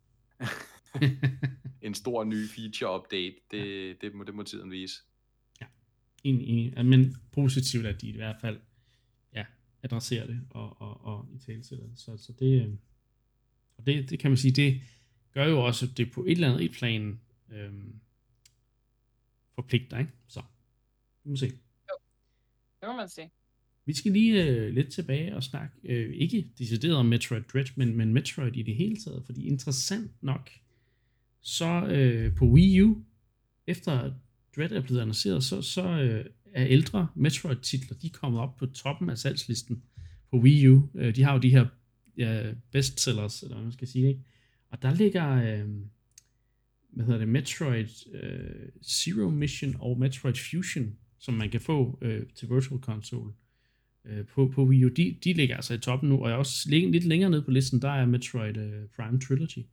en stor ny feature update, det, ja. det, må, det må tiden vise. Ja, enig, enig. Men positivt, at de i hvert fald adresserer det og, og, og i talesætter det. Så, så det, øh, og det, det kan man sige, det gør jo også, at det på et eller andet et plan øhm, forpligter, ikke? Så, vi må se. Jo, det må man se. Vi skal lige øh, lidt tilbage og snakke, øh, ikke decideret om Metroid Dread, men, men Metroid i det hele taget, fordi interessant nok, så øh, på Wii U, efter Dread er blevet annonceret, så, så øh, af ældre Metroid-titler, de er kommet op på toppen af salgslisten på Wii U. Øh, de har jo de her ja, bestsellers, eller hvad man skal sige, ikke? Og der ligger, øh, hvad hedder det, Metroid øh, Zero Mission og Metroid Fusion, som man kan få øh, til Virtual Console øh, på, på Wii U. De, de ligger altså i toppen nu, og jeg er også lidt længere nede på listen, der er Metroid øh, Prime Trilogy.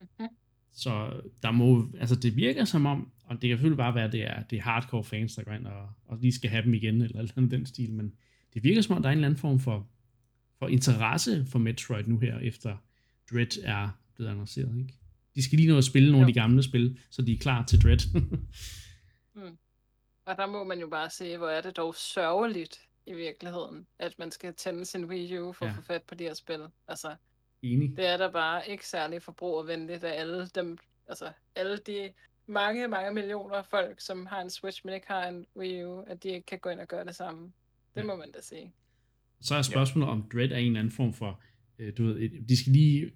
Okay. Så der må, altså det virker som om, og det kan selvfølgelig bare være, at det er, det er hardcore fans, der går ind og, og lige skal have dem igen, eller alt andet den stil, men det virker som om, der er en eller anden form for, for interesse for Metroid nu her, efter Dread er blevet annonceret, ikke? De skal lige nå at spille nogle jo. af de gamle spil, så de er klar til Dread. mm. Og der må man jo bare se, hvor er det dog sørgeligt i virkeligheden, at man skal tænde sin Wii U for ja. at få fat på de her spil. Altså, Enig. Det er der bare ikke særlig forbrugervenligt af alle dem, altså alle de mange, mange millioner folk, som har en Switch, men ikke har en Wii U, at de ikke kan gå ind og gøre det samme. Det ja. må man da sige. Så er spørgsmålet, ja. om Dread er en eller anden form for, øh, du ved, de skal lige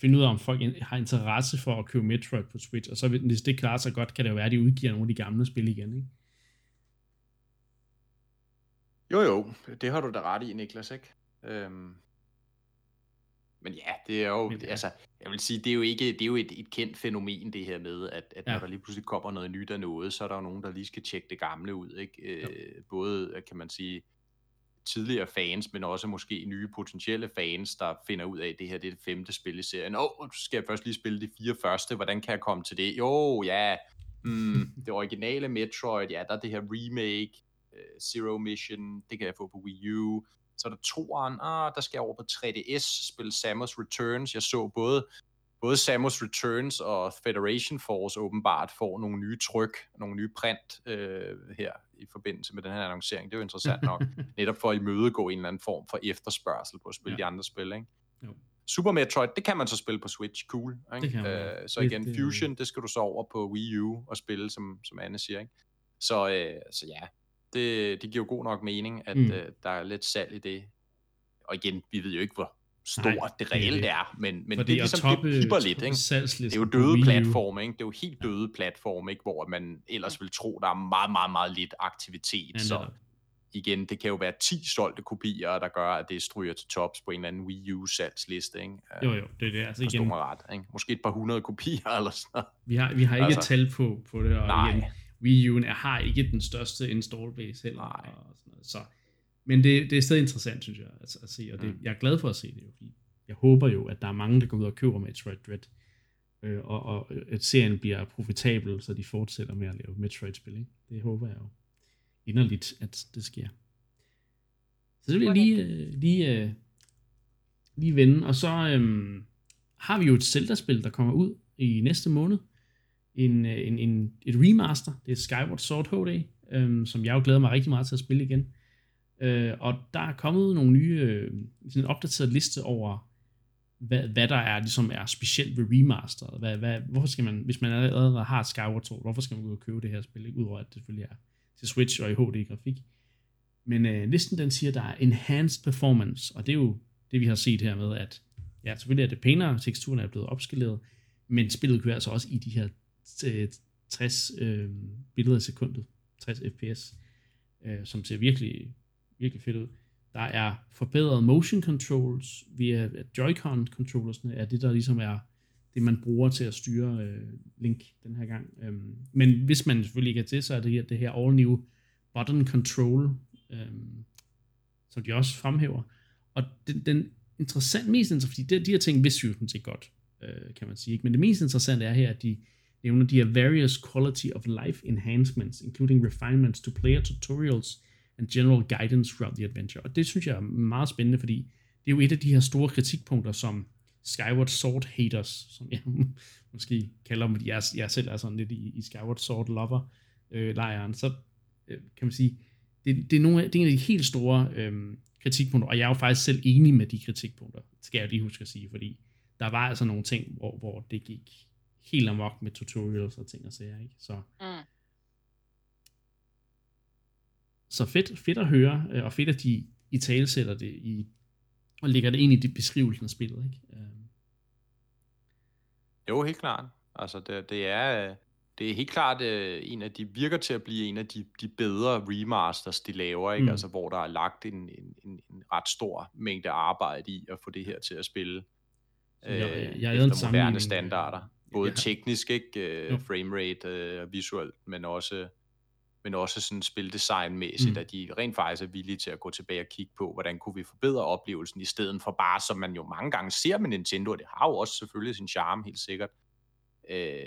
finde ud af, om folk har interesse for at købe Metroid på Switch, og så hvis det klarer sig godt, kan det jo være, at de udgiver nogle af de gamle spil igen, ikke? Jo, jo, det har du da ret i, Niklas, ikke? Øhm, men ja, det er jo, Men, ja. altså, jeg vil sige, det er jo ikke, det er jo et, et kendt fænomen, det her med, at, at ja. når der lige pludselig kommer noget nyt af noget, så er der jo nogen, der lige skal tjekke det gamle ud, ikke? Øh, både, kan man sige, tidligere fans, men også måske nye potentielle fans, der finder ud af, at det her det er det femte spil i serien. Åh, oh, skal jeg først lige spille de fire første, hvordan kan jeg komme til det? Jo, ja, mm, det originale Metroid, ja, der er det her remake, uh, Zero Mission, det kan jeg få på Wii U, så er der toeren, ah, der skal jeg over på 3DS, spille Samus Returns. Jeg så både, både Samus Returns og Federation Force åbenbart får nogle nye tryk, nogle nye print øh, her i forbindelse med den her annoncering. Det er jo interessant nok, netop for at imødegå en eller anden form for efterspørgsel på at spille ja. de andre spil, ikke? Jo. Super Metroid, det kan man så spille på Switch, cool. Ikke? Det kan man. Øh, så igen, det- Fusion, det skal du så over på Wii U og spille, som, som Anne siger. Ikke? Så, øh, så ja, det, det giver jo god nok mening, at Mm. øh, der er lidt salg i det. Og igen, vi ved jo ikke, hvor stort Nej, det det er det. er, men, men Fordi det er ligesom, toppe- det piper lidt, ikke? Det er jo døde platforme, ikke? Det er jo helt døde platforme, ikke? Hvor man ellers vil tro, der er meget, meget, meget lidt aktivitet. Ja, så igen, det kan jo være 10 solgte kopier, der gør, at det stryger til tops på en eller anden Wii U salgsliste, ikke? Jo, jo, det er det. Altså igen, mig ret, ikke? Måske et par hundrede kopier eller sådan noget. vi har, vi har ikke Altså. altså, tal på, på det, og Nej. igen, Wii U'en er, har ikke den største install base heller. Nej. Og sådan noget. Så, men det, det er stadig interessant, synes jeg, at, at se, og det, Mm. jeg er glad for at se det, jo, fordi jeg håber jo, at der er mange, der går ud og køber Metroid Dread, øh, og, og at serien bliver profitabel, så de fortsætter med at lave Metroid-spil. Ikke? Det håber jeg jo inderligt, at det sker. Så det vil jeg lige, øh, lige, øh, lige vende, og så øhm, har vi jo et Zelda-spil, der kommer ud i næste måned, en, øh, en, en, et remaster, det er Skyward Sword HD, øhm, som jeg jo glæder mig rigtig meget til at spille igen. Øh, og der er kommet nogle nye, øh, sådan en opdateret liste over, hvad, hvad der er, ligesom er specielt ved remasteret. Hvad, hvad, hvorfor skal man, hvis man allerede har Skyward Sword, hvorfor skal man gå ud og købe det her spil, ikke? udover at det selvfølgelig er til Switch og i HD-grafik. Men øh, listen den siger, der er enhanced performance, og det er jo det, vi har set her med, at ja, selvfølgelig er det pænere, teksturen er blevet opskaleret, men spillet kører altså også i de her 60 øh, billeder i sekundet, 60 fps, øh, som ser virkelig, virkelig fedt ud. Der er forbedret motion controls via Joy-Con controllersne, er det der ligesom er det, man bruger til at styre øh, Link den her gang. Øhm, men hvis man selvfølgelig ikke er til, så er det her, det her all new button control, øhm, som de også fremhæver. Og den, den interessant, mest interessant, fordi det, de her ting vidste jo sådan set godt, øh, kan man sige. Ikke? Men det mest interessante er her, at de nævner de her various quality of life enhancements, including refinements to player tutorials and general guidance throughout the adventure. Og det synes jeg er meget spændende, fordi det er jo et af de her store kritikpunkter, som Skyward Sword haters, som jeg måske kalder dem, fordi jeg, jeg selv er sådan lidt i, i Skyward Sword lover øh, lejren, så øh, kan man sige, det, det, er nogle af, det er en af de helt store øh, kritikpunkter, og jeg er jo faktisk selv enig med de kritikpunkter, skal jeg lige huske at sige, fordi der var altså nogle ting, hvor, hvor det gik helt amok med tutorials og ting og sager, ikke? Så, Mm. så fedt, fedt at høre, øh, og fedt, at de i tale sætter det i, og lægger det ind i det beskrivelsen af spillet, ikke? Øh, Jo, helt klart. Altså, det, det er... øh, Det er helt klart øh, en af de virker til at blive en af de, de bedre remasters, de laver, ikke? Mm. Altså, hvor der er lagt en, en, en, en ret stor mængde arbejde i at få det her til at spille jeg- øh, jeg lavede en efter moderne øh, standarder. Både jeg- teknisk, ikke? Øh, framerate øh, og visuelt, men også, men også sådan spildesignmæssigt, mm. at de rent faktisk er villige til at gå tilbage og kigge på, hvordan kunne vi forbedre oplevelsen, i stedet for bare, som man jo mange gange ser med Nintendo, og det har jo også selvfølgelig sin charme, helt sikkert, øh,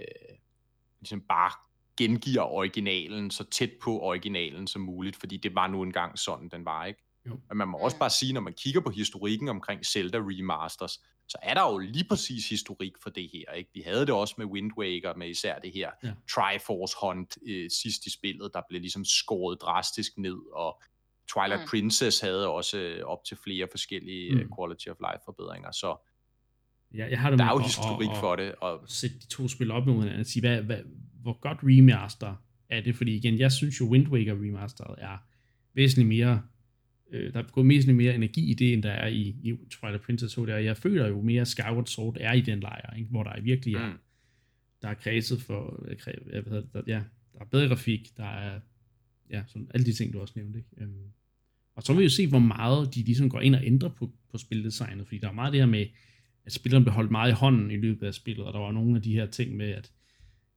ligesom bare gengiver originalen så tæt på originalen som muligt, fordi det var nu engang sådan, den var, ikke? Jo. Men man må også bare sige, når man kigger på historikken omkring Zelda remasters, så er der jo lige præcis historik for det her, ikke? Vi havde det også med Wind Waker, med især det her Ja. Triforce Hunt øh, sidst i spillet, der blev ligesom skåret drastisk ned, og Twilight Mm. Princess havde også øh, op til flere forskellige Mm. mm. quality of life forbedringer, så jeg, jeg har det der er jo historik at- for det, og at sætte de to spil op mod hinanden og sige, hvad, hvad, hvor godt remaster er det, fordi igen, jeg synes jo Wind Waker remasteret er væsentligt mere, øh, der er gået væsentligt mere energi i det, end der er i, i Twilight Princess HD, og jeg føler jo mere Skyward Sword er i den lejr, ikke? hvor der virkelig er, Mm. der er kredset for, hedder det, der, ja, der er bedre grafik, der er, ja, sådan alle de ting, du også nævnte, ikke? Øhm, og så vil vi jo se, hvor meget de ligesom går ind og ændrer på, på spildesignet, fordi der er meget det her med, at spilleren blev holdt meget i hånden i løbet af spillet, og der var nogle af de her ting med, at,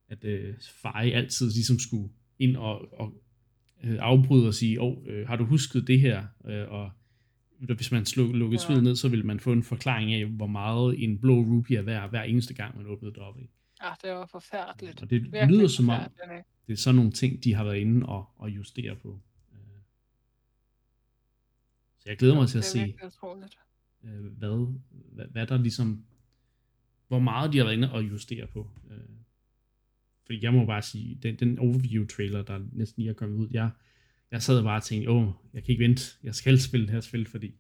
at øh, Fej altid ligesom skulle ind og, og afbryde og sige, åh, oh, øh, har du husket det her? Øh, og hvis man sluk, lukkede Ja. spillet ned, så ville man få en forklaring af, hvor meget en blå rupee er værd, hver eneste gang, man åbnede det op. Ikke? Ah, det var forfærdeligt. Og det Virkelig lyder som om, det er sådan nogle ting, de har været inde og, og justere på. Øh. Så jeg glæder mig til at se, øh, hvad, hvad, hvad der ligesom, hvor meget de har været inde og justere på. Øh, fordi jeg må bare sige, den, den overview-trailer, der næsten lige er kommet ud, jeg, jeg sad bare og tænkte, åh, jeg kan ikke vente, jeg skal spille det her spil, fordi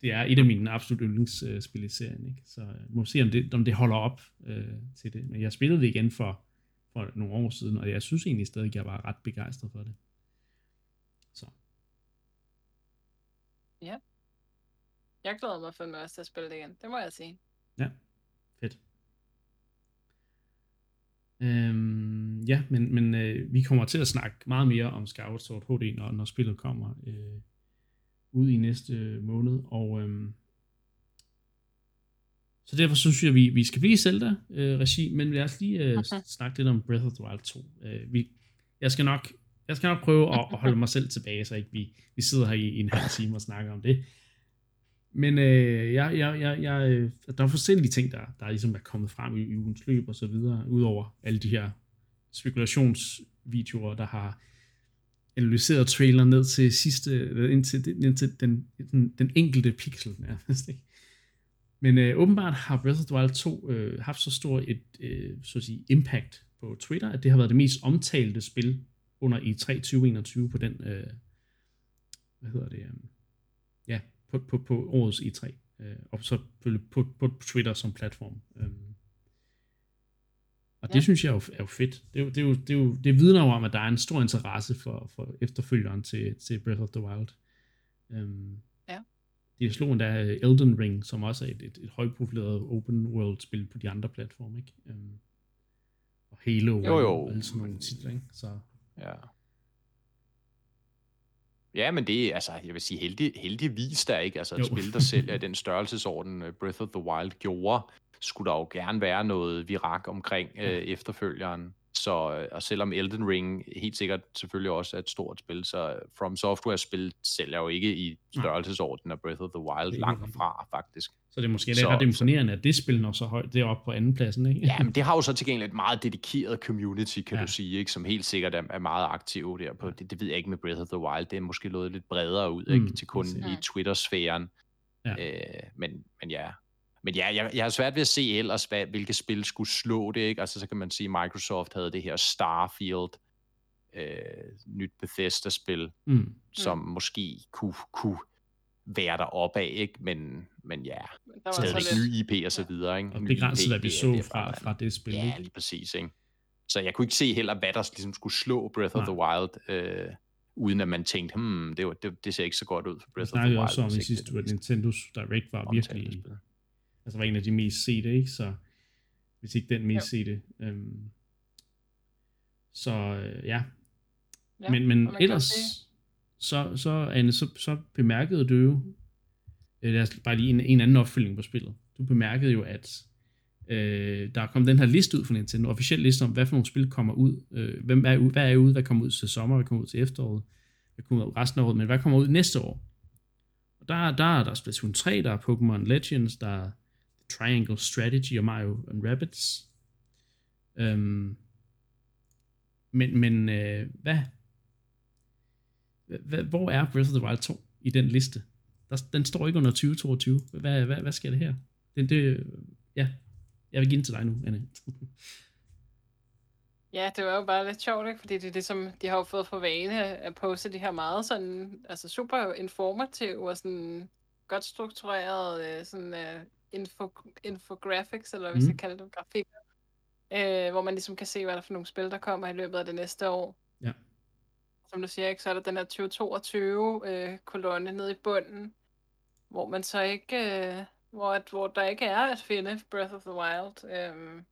det er et af mine absolut yndlingsspil i serien, ikke? Så øh, må se, om det, om det holder op øh, til det. Men jeg spillede det igen for, for nogle år siden, og jeg synes egentlig stadig, at jeg var ret begejstret for det. Så. Ja. Jeg glæder mig fandme også til at spille det igen. Det må jeg sige. Ja, fedt. Øhm, ja, men, men øh, vi kommer til at snakke meget mere om Skyward HD, når, når spillet kommer øh, ud i næste måned. Og øhm, så derfor synes jeg, at vi, vi skal blive i Zelda-regi, øh, men lad os lige øh, okay. snakke lidt om Breath of the Wild 2. Øh, vi, jeg, skal nok, jeg skal nok prøve at, at holde mig selv tilbage, så ikke vi, vi sidder her i, i en halv time og snakker om det. Men øh, jeg, jeg, jeg, jeg, øh, der er forskellige ting, der, der er ligesom er kommet frem i, i ugens løb og så videre, udover alle de her spekulationsvideoer, der har analyseret trailer ned til sidste, indtil, indtil den, den, den enkelte pixel nærmest. Ikke? Men øh, åbenbart har Breath of the Wild 2 øh, haft så stor et øh, så at sige, impact på Twitter, at det har været det mest omtalte spil under E3 2021 på den, øh, hvad hedder det, øh, på, på, på årets E3. Øh, og så på, på, på Twitter som platform. Øh. Og ja. det synes jeg er jo, er jo fedt. Det, er jo, det, er jo, det, er jo, det vidner jo om, at der er en stor interesse for, for efterfølgeren til, til Breath of the Wild. Um, ja. De slog endda Elden Ring, som også er et, et, et højprofileret open world spil på de andre platforme, ikke? Um, og Halo jo, jo. og alle sådan nogle titler, ikke? Så. Ja. Ja, men det er, altså, jeg vil sige, heldig, heldigvis der ikke, altså et jo. spil, der sælger den størrelsesorden, øh, Breath of the Wild gjorde, skulle der jo gerne være noget virak omkring øh, efterfølgeren. Så, øh, og selvom Elden Ring helt sikkert selvfølgelig også er et stort spil, så From Software-spil sælger jo ikke i størrelsesorden af Breath of the Wild langt fra, faktisk. Så det er måske så, ret imponerende, at det spil når så højt deroppe på anden pladsen, ikke? ja, men det har jo så til gengæld et meget dedikeret community, kan ja. du sige, ikke? som helt sikkert er, er meget aktiv der på. Det, det ved jeg ikke med Breath of the Wild, det er måske noget lidt bredere ud, ikke? Mm, til kun i Twitter-sfæren. Ja. Øh, men, men ja, men ja, jeg, jeg har svært ved at se ellers, hvad, hvilke spil skulle slå det, ikke? Altså, så kan man sige, at Microsoft havde det her Starfield, øh, nyt Bethesda-spil, mm. som mm. måske kunne, kunne være der opad, ikke? Men, men ja, stadigvæk ny IP og så videre, ikke? Og begrænset, hvad vi så det, fra, fra det spil, Ja, lige præcis, ikke? Så jeg kunne ikke se heller, hvad der ligesom skulle slå Breath Nej. of the Wild, øh, uden at man tænkte, hmm, det, det, det ser ikke så godt ud for Breath of the Wild. Vi også om i sidste uge, at Nintendo's Direct var virkelig spil altså var en af de mest sete, ikke? Så hvis ikke den mest sete. Øhm, så øh, ja. ja. Men, men ellers, så, så, Anne, så, så bemærkede du jo, øh, lad os bare lige en, en anden opfølging på spillet. Du bemærkede jo, at øh, der er kommet den her liste ud fra Nintendo, en officiel liste om, hvad for nogle spil kommer ud. Øh, hvem er, hvad er ude, hvad kommer ud til sommer, hvad kommer ud til efteråret, hvad kommer ud resten af året, men hvad kommer ud næste år? Og der, der er der Splatoon 3, der er Pokémon Legends, der er Triangle Strategy og Mario and Rabbids. Øhm, men men øh, hvad, hvad, hvor er Breath of the Wild 2 i den liste? Der, den står ikke under 2022. Hvad, hvad, hvad sker det her? Det, det, ja, jeg vil give den til dig nu, Anne. Ja, det var jo bare lidt sjovt, ikke? fordi det er det, som de har jo fået for vane at poste de her meget sådan, altså super informative og sådan godt struktureret øh, sådan, uh, info, infographics, eller hvad vi skal mm. kalde det, grafikker, øh, hvor man ligesom kan se, hvad der er for nogle spil, der kommer i løbet af det næste år. Ja. Som du siger, ikke, så er der den her 2022-kolonne øh, nede i bunden, hvor man så ikke, øh, hvor, at, hvor der ikke er at finde Breath of the Wild, øh,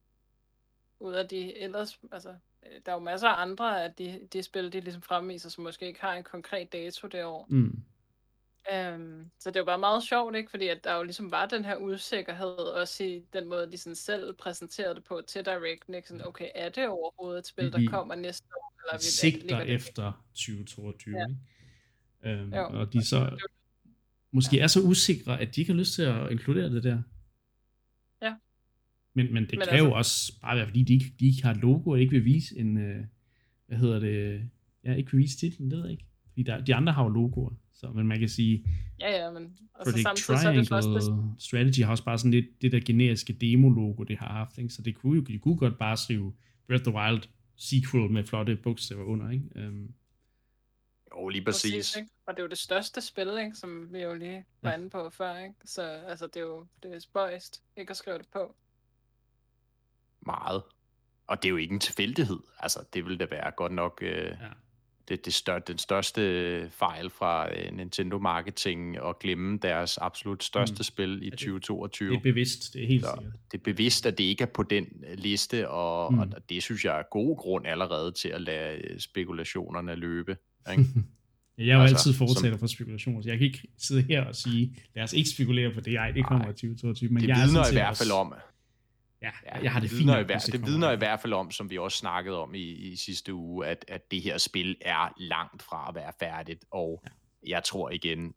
ud af de ellers, altså, øh, der er jo masser af andre af de, de spil, de ligesom fremviser, som måske ikke har en konkret dato det år. Mm. Øhm, så det var bare meget sjovt, ikke? Fordi at der jo ligesom var den her usikkerhed, også i den måde, de sådan selv præsenterede det på til Direct, ikke? Sådan, okay, er det overhovedet et spil, der kommer næste år? Eller vi sigter det efter 2022, ja. ikke? Øhm, og de så måske er så usikre, at de ikke har lyst til at inkludere det der. Ja. Men, men det men kan altså... jo også bare være, fordi de ikke, de ikke har et logo, og ikke vil vise en, øh, hvad hedder det, ja, ikke vil vise titlen, det ved jeg ikke. Fordi der, de andre har jo logoer. Så, men man kan sige, ja, ja, men altså, samtidig, Triangle så er det første... Strategy har også bare sådan lidt det der generiske demo-logo, det har haft. Ikke? Så det kunne jo de kunne godt bare skrive Breath of the Wild sequel med flotte bogstaver under. Ikke? Um, Jo, lige præcis. præcis ikke? Og det er jo det største spil, ikke? som vi jo lige var ja. inde på før. Ikke? Så altså, det er jo det er spøjst ikke at skrive det på. Meget. Og det er jo ikke en tilfældighed. Altså, det vil da være godt nok... Øh, ja det, det stør, den største fejl fra uh, Nintendo Marketing at glemme deres absolut største mm. spil i ja, det, 2022. Det er bevidst, det er helt sikkert. Det er bevidst, at det ikke er på den øh, liste, og, mm. og det synes jeg er god grund allerede til at lade øh, spekulationerne løbe. Ikke? jeg er jo altså, altid fortsætter som, for spekulationer, så jeg kan ikke sidde her og sige, lad os ikke spekulere på det, ej, det kommer i 2022. Men det jeg vidner i hvert fald om, Ja, jeg har det, det fint. I hver, det vidner i hvert fald om, som vi også snakkede om i, i sidste uge, at, at det her spil er langt fra at være færdigt, og ja. jeg tror igen,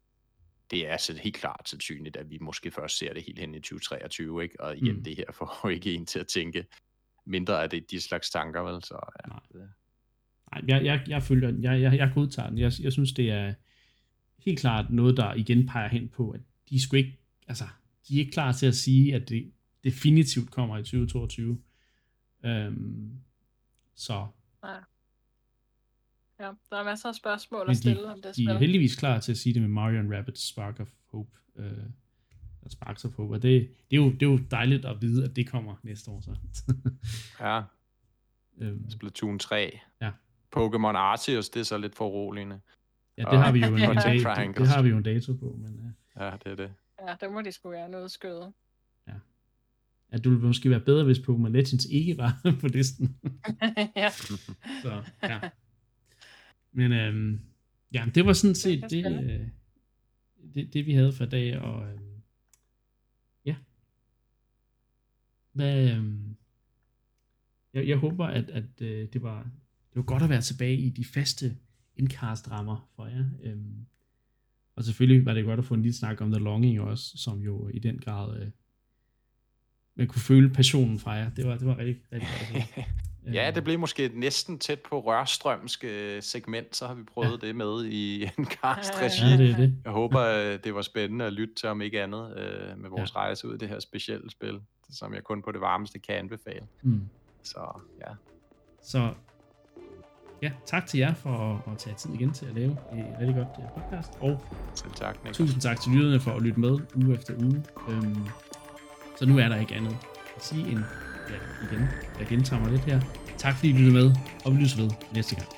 det er altså helt klart sandsynligt, at vi måske først ser det helt hen i 2023, ikke? og igen, mm. det her får jo ikke en til at tænke mindre af det, de slags tanker, vel? Så, ja. Nej, Nej jeg, jeg, jeg følger den. Jeg, jeg, jeg godtager den. Jeg, jeg synes, det er helt klart noget, der igen peger hen på, at de skulle ikke, altså, de er ikke klar til at sige, at det, definitivt kommer i 2022. Øhm, så. Ja. ja, der er masser af spørgsmål at stille de, om det spil. De er heldigvis klar til at sige det med Mario and Rabbids Spark of Hope. Øh, Sparks of Hope. Og det, det, er jo, det er jo dejligt at vide, at det kommer næste år så. ja. Øhm, Splatoon 3. Ja. Pokémon Arceus, det er så lidt for roligende. Ja, det har vi jo en, en dato, det, det har vi jo en dato på. Men, ja. ja, det er det. Ja, der må de sgu være noget skøde at du ville måske være bedre, hvis Pokémon Legends ikke var på listen. ja. Så, ja. Men øhm, ja, det var sådan set det, øh, det, det, vi havde for i dag, og øhm, ja. Hvad, øhm, jeg, jeg håber, at, at øh, det, var, det var godt at være tilbage i de faste indcast-rammer for jer. Øhm, og selvfølgelig var det godt at få en lille snak om The Longing også, som jo i den grad øh, man kunne føle passionen fra jer. Det var, det var rigtig, rigtig godt. ja, det blev måske næsten tæt på rørstrømsk segment, så har vi prøvet ja. det med i en cast-regi. Ja, det er det. Jeg håber, det var spændende at lytte til, om ikke andet, øh, med vores ja. rejse ud i det her specielle spil, som jeg kun på det varmeste kan anbefale. Mm. Så ja. Så ja, tak til jer for at, at tage tid igen til at lave et rigtig godt øh, podcast. Og Selv tak, Nick. tusind tak til lytterne for at lytte med uge efter uge. Øhm, så nu er der ikke andet at sige end, ja, igen, jeg gentager mig lidt her. Tak fordi I lyttede med, og vi lyttes ved næste gang.